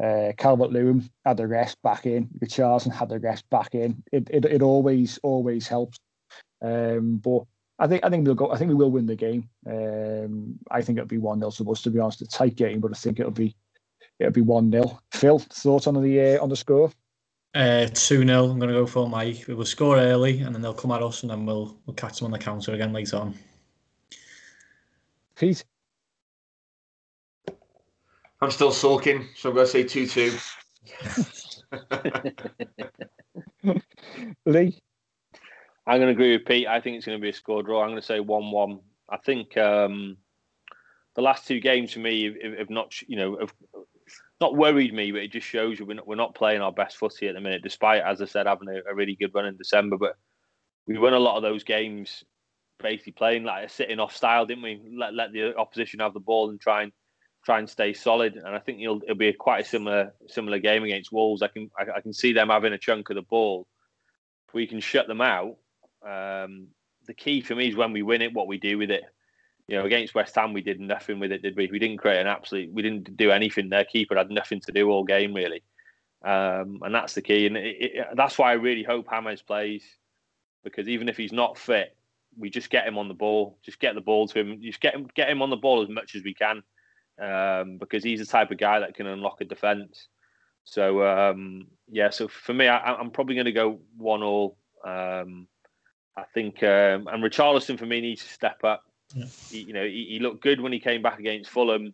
Uh, Calvert Lewin had the rest back in. Richarlison had the rest back in. It, it, it always always helps. Um, but I think I think we'll go. I think we will win the game. Um, I think it'll be one 0 to us. To be honest, a tight game, but I think it'll be it'll be one 0 Phill, thoughts on the uh, on the score? Uh, two 0 I'm going to go for Mike. We will score early, and then they'll come at us, and then we'll we'll catch them on the counter again later on. Pete? I'm still sulking, so I'm going to say 2 2. <laughs> Lee? I'm going to agree with Pete. I think it's going to be a score draw. I'm going to say 1 1. I think um, the last two games for me have, have not, you know, have not worried me, but it just shows you we're not, we're not playing our best footy at the minute, despite, as I said, having a, a really good run in December. But we won a lot of those games basically playing like a sitting off style, didn't we? Let let the opposition have the ball and try and try and stay solid. And I think it'll it'll be a quite a similar similar game against Wolves. I can I, I can see them having a chunk of the ball. We can shut them out, um, the key for me is when we win it, what we do with it. You know, against West Ham, we did nothing with it, did we? We didn't create an absolute. We didn't do anything. Their keeper had nothing to do all game, really. Um, and that's the key. And it, it, that's why I really hope James plays, because even if he's not fit, we just get him on the ball, just get the ball to him, just get him get him on the ball as much as we can, um, because he's the type of guy that can unlock a defence. So um, yeah, so for me, I, am probably going to go one all. Um, I think, um, and Richarlison for me needs to step up. Yeah. He, you know, he, he, looked good when he came back against Fulham.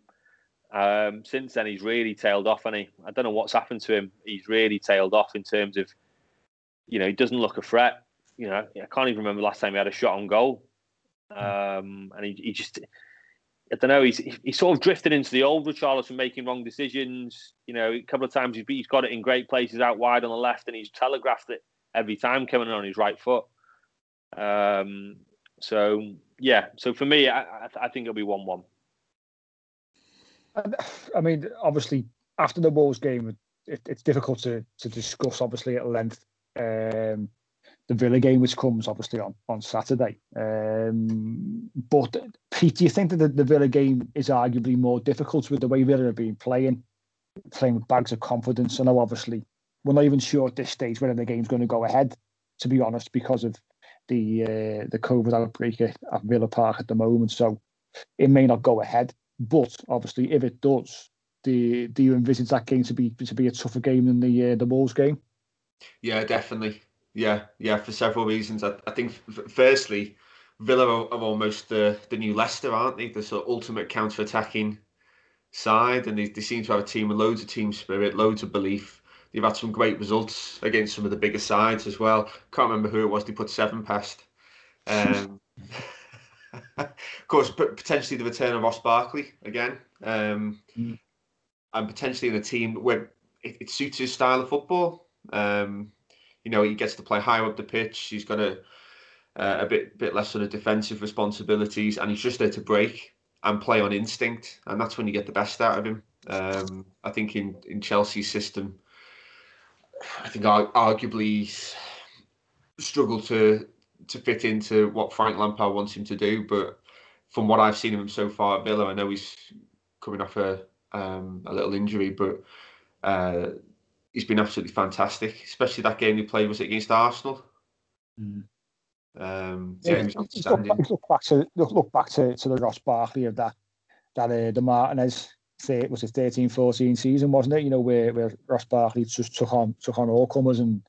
Um, since then, he's really tailed off, and he I don't know what's happened to him. He's really tailed off in terms of, you know, he doesn't look a threat you know, I can't even remember the last time he had a shot on goal. Um, and he, he just, I don't know, he's he's sort of drifted into the old Richarlison making wrong decisions. You know, a couple of times he's, he's got it in great places out wide on the left, and he's telegraphed it every time coming on his right foot. Um, so yeah, so for me, I, I think it'll be one-one. I mean, obviously, after the Wolves game, it, it's difficult to to discuss obviously at length. Um, the Villa game, which comes obviously on on Saturday. Um, but Pete, do you think that the, the Villa game is arguably more difficult with the way Villa have been playing, playing with bags of confidence? I know obviously we're not even sure at this stage whether the game's going to go ahead. To be honest, because of the uh, the COVID outbreak at, at Villa Park at the moment, so it may not go ahead. But obviously, if it does, do, do you envisage that game to be to be a tougher game than the uh, the Wolves game? Yeah, definitely. Yeah, yeah, for several reasons. I, I think, firstly, Villa are, are almost the, the new Leicester, aren't they? The sort of ultimate counter attacking side, and they, they seem to have a team with loads of team spirit, loads of belief. They've had some great results against some of the bigger sides as well. Can't remember who it was they put seven past. Um, <laughs> of course, potentially the return of Ross Barkley again, um, mm. and potentially in a team where it, it suits his style of football. Um, you know, he gets to play higher up the pitch. He's got a uh, a bit bit less sort of defensive responsibilities, and he's just there to break and play on instinct, and that's when you get the best out of him. Um, I think in in Chelsea's system, I think arguably struggled to to fit into what Frank Lampard wants him to do, but from what I've seen of him so far at Villa, I know he's coming off a um, a little injury, but uh, he's been absolutely fantastic. Especially that game he played was it against Arsenal. Mm. Um, yeah, yeah look, look, back to look back to, to the Ross Barkley of that that uh, the Martinez say was a 13 14 season, wasn't it? You know, where, where Ross Barkley just took on took on all comers and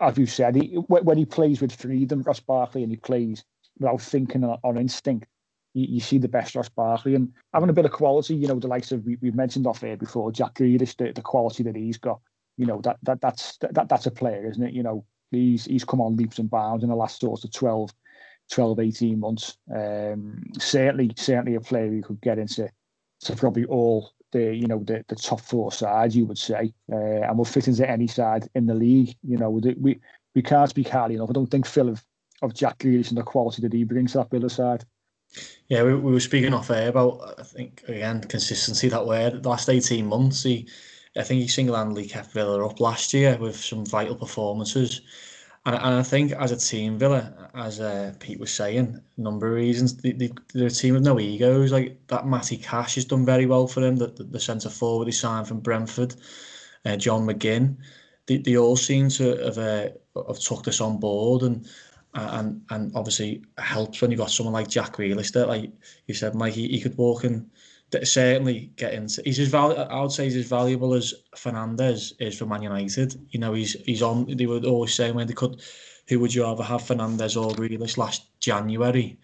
as you said, he, when he plays with freedom, Ross Barkley, and he plays without thinking on, on instinct, you, you, see the best Ross Barkley and having a bit of quality. You know, the likes of we, have mentioned off air before, Jack Grealish, the, the quality that he's got you know that that that's that that's a player, isn't it? You know, he's he's come on leaps and bounds in the last sort of 12, 12 18 months. Um, certainly, certainly a player who could get into to probably all the you know the, the top four sides, you would say, uh, and will fit into any side in the league. You know, we we can't speak highly enough. I don't think Phill of, of Jack Grealish and the quality that he brings to that Villa side. Yeah, we, we were speaking off air about I think again consistency that way. The last eighteen months, he I think he single-handedly kept Villa up last year with some vital performances. And, and I think as a team, Villa, as uh, Pete was saying, a number of reasons, they, they, they're a team with no egos. Like that Matty Cash has done very well for them, the, the, the centre forward he signed from Brentford, uh, John McGinn. They, they all seem to have, uh, have took this on board and and and obviously helps when you've got someone like Jack Grealish that, like you said, Mike, he, he could walk in certainly get into. He's as val. I would say he's as valuable as Fernandes is for Man United. You know, he's he's on. They were always saying when they could, who would you rather have, Fernandes or Grealish last January?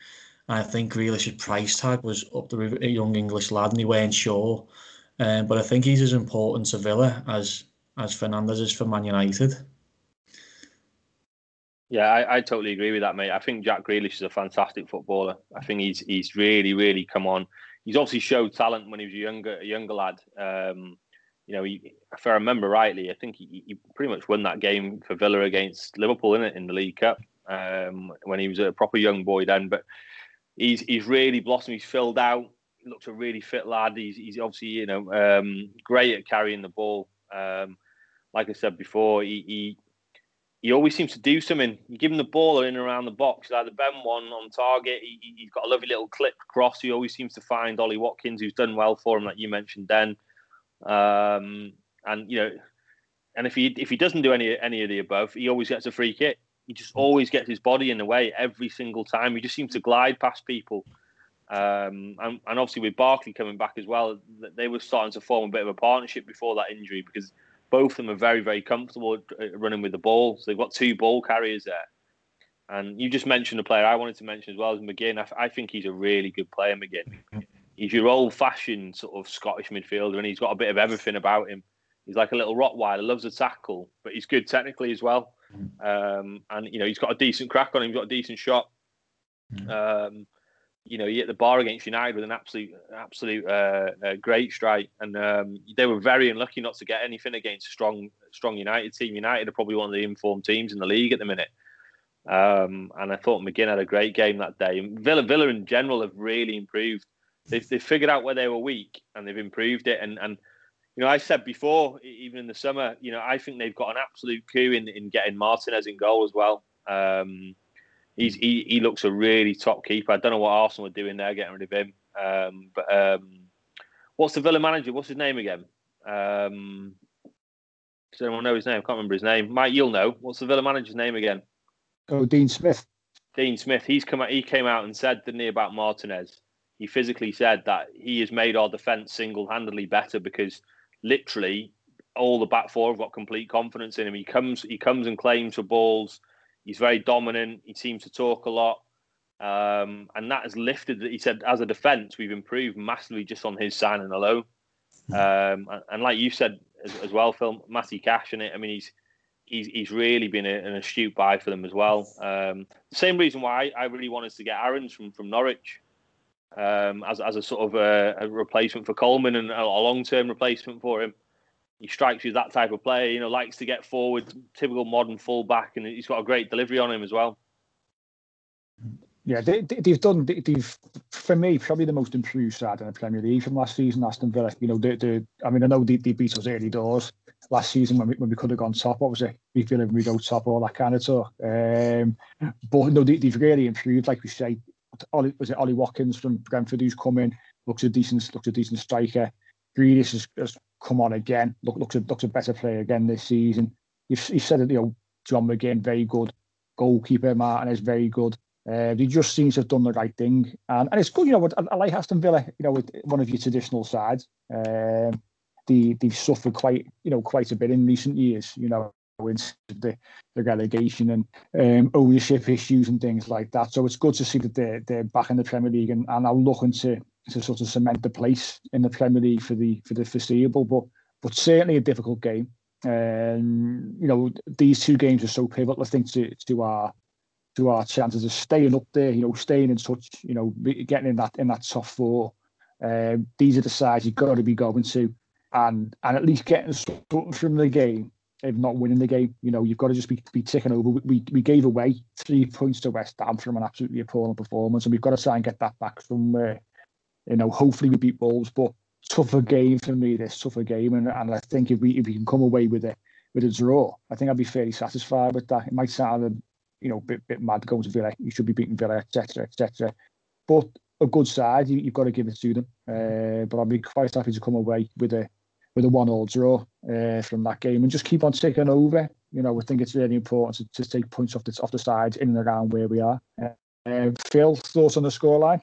And I think Grealish's price tag was up to a young English lad, and he weren't sure. Um, but I think he's as important to Villa as as Fernandes is for Man United. Yeah, I, I totally agree with that, mate. I think Jack Grealish is a fantastic footballer. I think he's he's really, really come on he's obviously showed talent when he was a younger a younger lad. Um, you know, he, if I remember rightly, I think he, he, pretty much won that game for Villa against Liverpool in it in the League Cup um, when he was a proper young boy then. But he's he's really blossomed. He's filled out. He looks a really fit lad. He's he's obviously you know um, great at carrying the ball. Um, like I said before, he, he he always seems to do something. You give him the ball in and around the box, like the Ben one on target. He, has got a lovely little clip cross. He always seems to find Ollie Watkins, who's done well for him, like you mentioned then. Um, and you know, and if he if he doesn't do any any of the above, he always gets a free kick. He just always gets his body in the way every single time. He just seems to glide past people. Um, and, and obviously with Barkley coming back as well, they were starting to form a bit of a partnership before that injury because both of them are very, very comfortable running with the ball. So they've got two ball carriers there. And you just mentioned a player I wanted to mention as well as McGinn. I, I think he's a really good player, McGinn. He's your old-fashioned sort of Scottish midfielder, and he's got a bit of everything about him. He's like a little Rottweiler, loves a tackle, but he's good technically as well. Um, and you know he's got a decent crack on him. He's got a decent shot. Um, you know, he hit the bar against United with an absolute, absolute uh, uh, great strike, and um, they were very unlucky not to get anything against a strong, strong United team. United are probably one of the informed teams in the league at the minute, um, and I thought McGinn had a great game that day. Villa, Villa in general have really improved. They've, they've figured out where they were weak, and they've improved it. And and you know, I said before, even in the summer, you know, I think they've got an absolute coup in in getting Martinez in goal as well. Um, he's he, he looks a really top keeper. I don't know what Arsenal are doing there, getting rid of him. Um, but um, what's the Villa manager? What's his name again? Um, does anyone know his name? I can't remember his name. Mike, you'll know. What's the Villa manager's name again? Oh, Dean Smith. Dean Smith. He's come out. He came out and said, didn't he, about Martinez? He physically said that he has made our defence single-handedly better because literally all the back four have got complete confidence in him. He comes, he comes and claims for balls. He's very dominant. He seems to talk a lot. Um, and that has lifted. He said, as a defence, we've improved massively just on his signing alone. Um, and, like you said as, as well, Phill, Matty Cash in it. I mean, he's he's he's really been a, an astute buy for them as well. Um, the same reason why I, I, really wanted to get Aarons from from Norwich um, as as a sort of a, a replacement for Coleman and a, a long term replacement for him. He strikes you as that type of player. You know, likes to get forward, typical modern fullback, and he's got a great delivery on him as well. Yeah, they, have done. They, have for me probably the most improved side in the Premier League from last season. Aston Villa. You know, they, they, I mean, I know they, they beat us early doors last season when we, when we could have gone top. Obviously, we feel like we go top, all that kind of talk. Um, but no, they, have really improved. Like we say, Ollie, was it Ollie Watkins from Brentford who's coming? Looks a decent, looks a decent striker. Grealish has, has come on again. Look, looks a looks a better player again this season. You've, you've said that You know, John McGinn very good. Goalkeeper Martin is very good. Uh, they just seem to have done the right thing, and, and it's good. You know, I, I like Aston Villa. You know, with one of your traditional sides. Um, they they've suffered quite you know quite a bit in recent years. You know, with the, the relegation and um, ownership issues and things like that. So it's good to see that they're they're back in the Premier League and, and are looking to to sort of cement the place in the Premier League for the for the foreseeable. But but certainly a difficult game. And um, you know, these two games are so pivotal. I think to to our to our chances of staying up there. You know, staying in touch. You know, getting in that in that top four. Um, these are the sides you've got to be going to, and and at least getting something from the game if not winning the game. You know, you've got to just be, be ticking over. We, we gave away three points to West Ham from an absolutely appalling performance, and we've got to try and get that back somewhere. You know, hopefully we beat Wolves, but tougher game for me. This tougher game, and, and I think if we if we can come away with it with a draw, I think I'd be fairly satisfied with that. It might sound a you know bit bit mad going to Villa. You should be beating Villa, etc. etc. But a good side, you, have got to give it to them. Uh, but I'd be quite happy to come away with a with a one-all draw uh, from that game and just keep on taking over. You know, we think it's really important to, to take points off the off the sides in and around where we are. Uh, Phill, thoughts on the scoreline?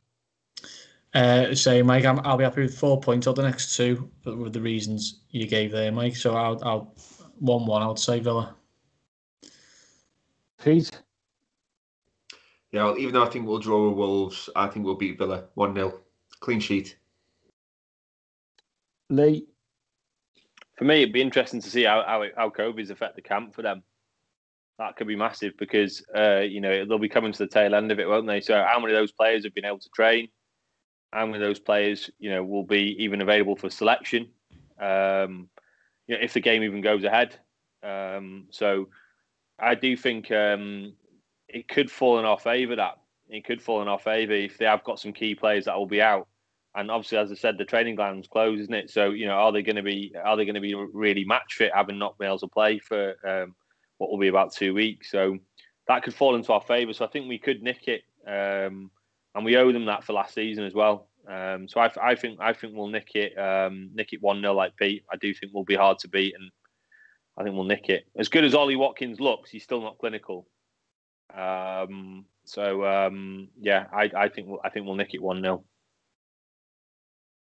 Uh, say, Mike, i will be happy with four points on the next two, but with the reasons you gave there, Mike. So I'll, I'll one-one. I'll say Villa. Pete. Yeah, well, even though I think we'll draw with Wolves, I think we'll beat Villa one 0 clean sheet. Lee for me, it'd be interesting to see how how, it, how COVID's affect the camp for them. That could be massive because uh, you know they'll be coming to the tail end of it, won't they? So how many of those players have been able to train? How many of those players, you know, will be even available for selection? Um, you know, if the game even goes ahead. Um, so I do think um, it could fall in our favour. That it could fall in our favour if they have got some key players that will be out and obviously, as I said, the training ground's closed, isn't it? So you know, are they going to be are they going to be really match fit, having not been able to play for um, what will be about two weeks? So that could fall into our favour. So I think we could nick it, um, and we owe them that for last season as well. Um, so I, I, think I think we'll nick it, um, nick it one 0 like Pete. I do think we'll be hard to beat, and I think we'll nick it. As good as Ollie Watkins looks, he's still not clinical. Um, so um, yeah, I, I think we'll, I think we'll nick it one 0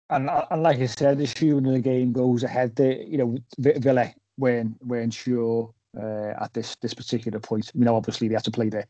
and and like I said, assuming the game goes ahead, you know, Villa weren't weren't sure uh, at this this particular point. You know, obviously they had to play the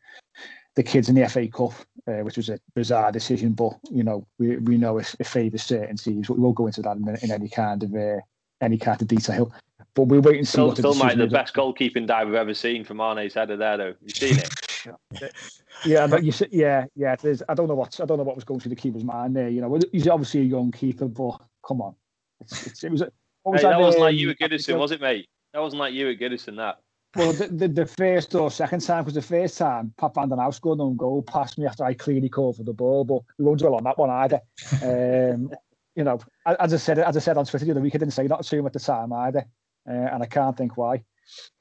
the kids in the FA Cup, uh, which was a bizarre decision. But you know, we we know it, it favours certain teams. We won't go into that in, in any kind of uh, any kind of detail. But we'll wait and see. Still, still might the best goalkeeping dive we've ever seen from Arne's header there, though. You've seen it. <laughs> yeah, but you see, yeah, yeah. There's, I don't know what I don't know what was going through the keeper's mind there. You know, he's obviously a young keeper, but come on, it's, it's, it was. was hey, that, that wasn't like you at Goodison, was it, mate? That wasn't like you at Goodison. That. Well, the, the, the, first or second time because the first time Pat Van Den Hauwe scored on goal past me after I clearly called for the ball, but we won't dwell on that one either. Um, <laughs> you know, as I said, as I said on Twitter the other week, I didn't say that to him at the time either, uh, and I can't think why.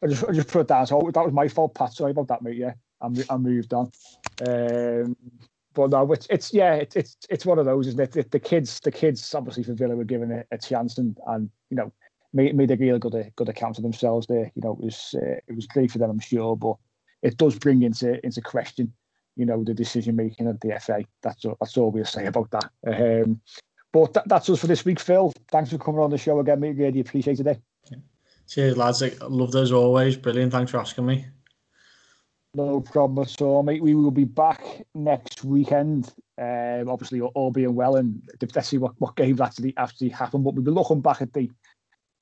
I just, I just put it down. So that was my fault, Pat. Sorry about that, mate. Yeah, and, and moved on. Um, but no, it's, it's yeah, it's it's it's one of those, isn't it? The, the kids, the kids, obviously for Villa were given a, a chance and and you know made made a really good good account of themselves there. You know, it was uh, it was great for them, I'm sure, but it does bring into into question, you know, the decision making of the FA. That's all, that's all we'll say about that. Um, but that, that's us for this week, Phill. Thanks for coming on the show again, mate. Really appreciate it. Eh? Cheers, lads. I love those always. Brilliant. Thanks for asking me. No problem at all, mate. We will be back next weekend. Um, obviously, all being well, and let's see what, what games actually actually happen. But we'll be looking back at the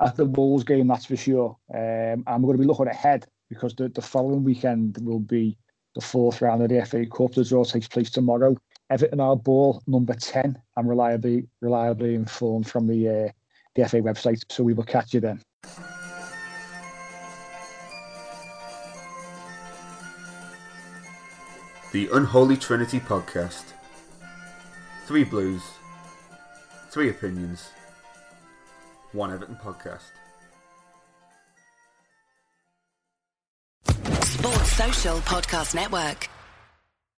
at the Wolves game, that's for sure. Um, and we're going to be looking ahead because the, the following weekend will be the fourth round of the FA Cup. The draw takes place tomorrow. Everton are ball number ten. I'm reliably reliably informed from the uh, the FA website. So we will catch you then. The Unholy Trinity Podcast. Three Blues, three opinions, one Everton podcast. Sports Social Podcast Network.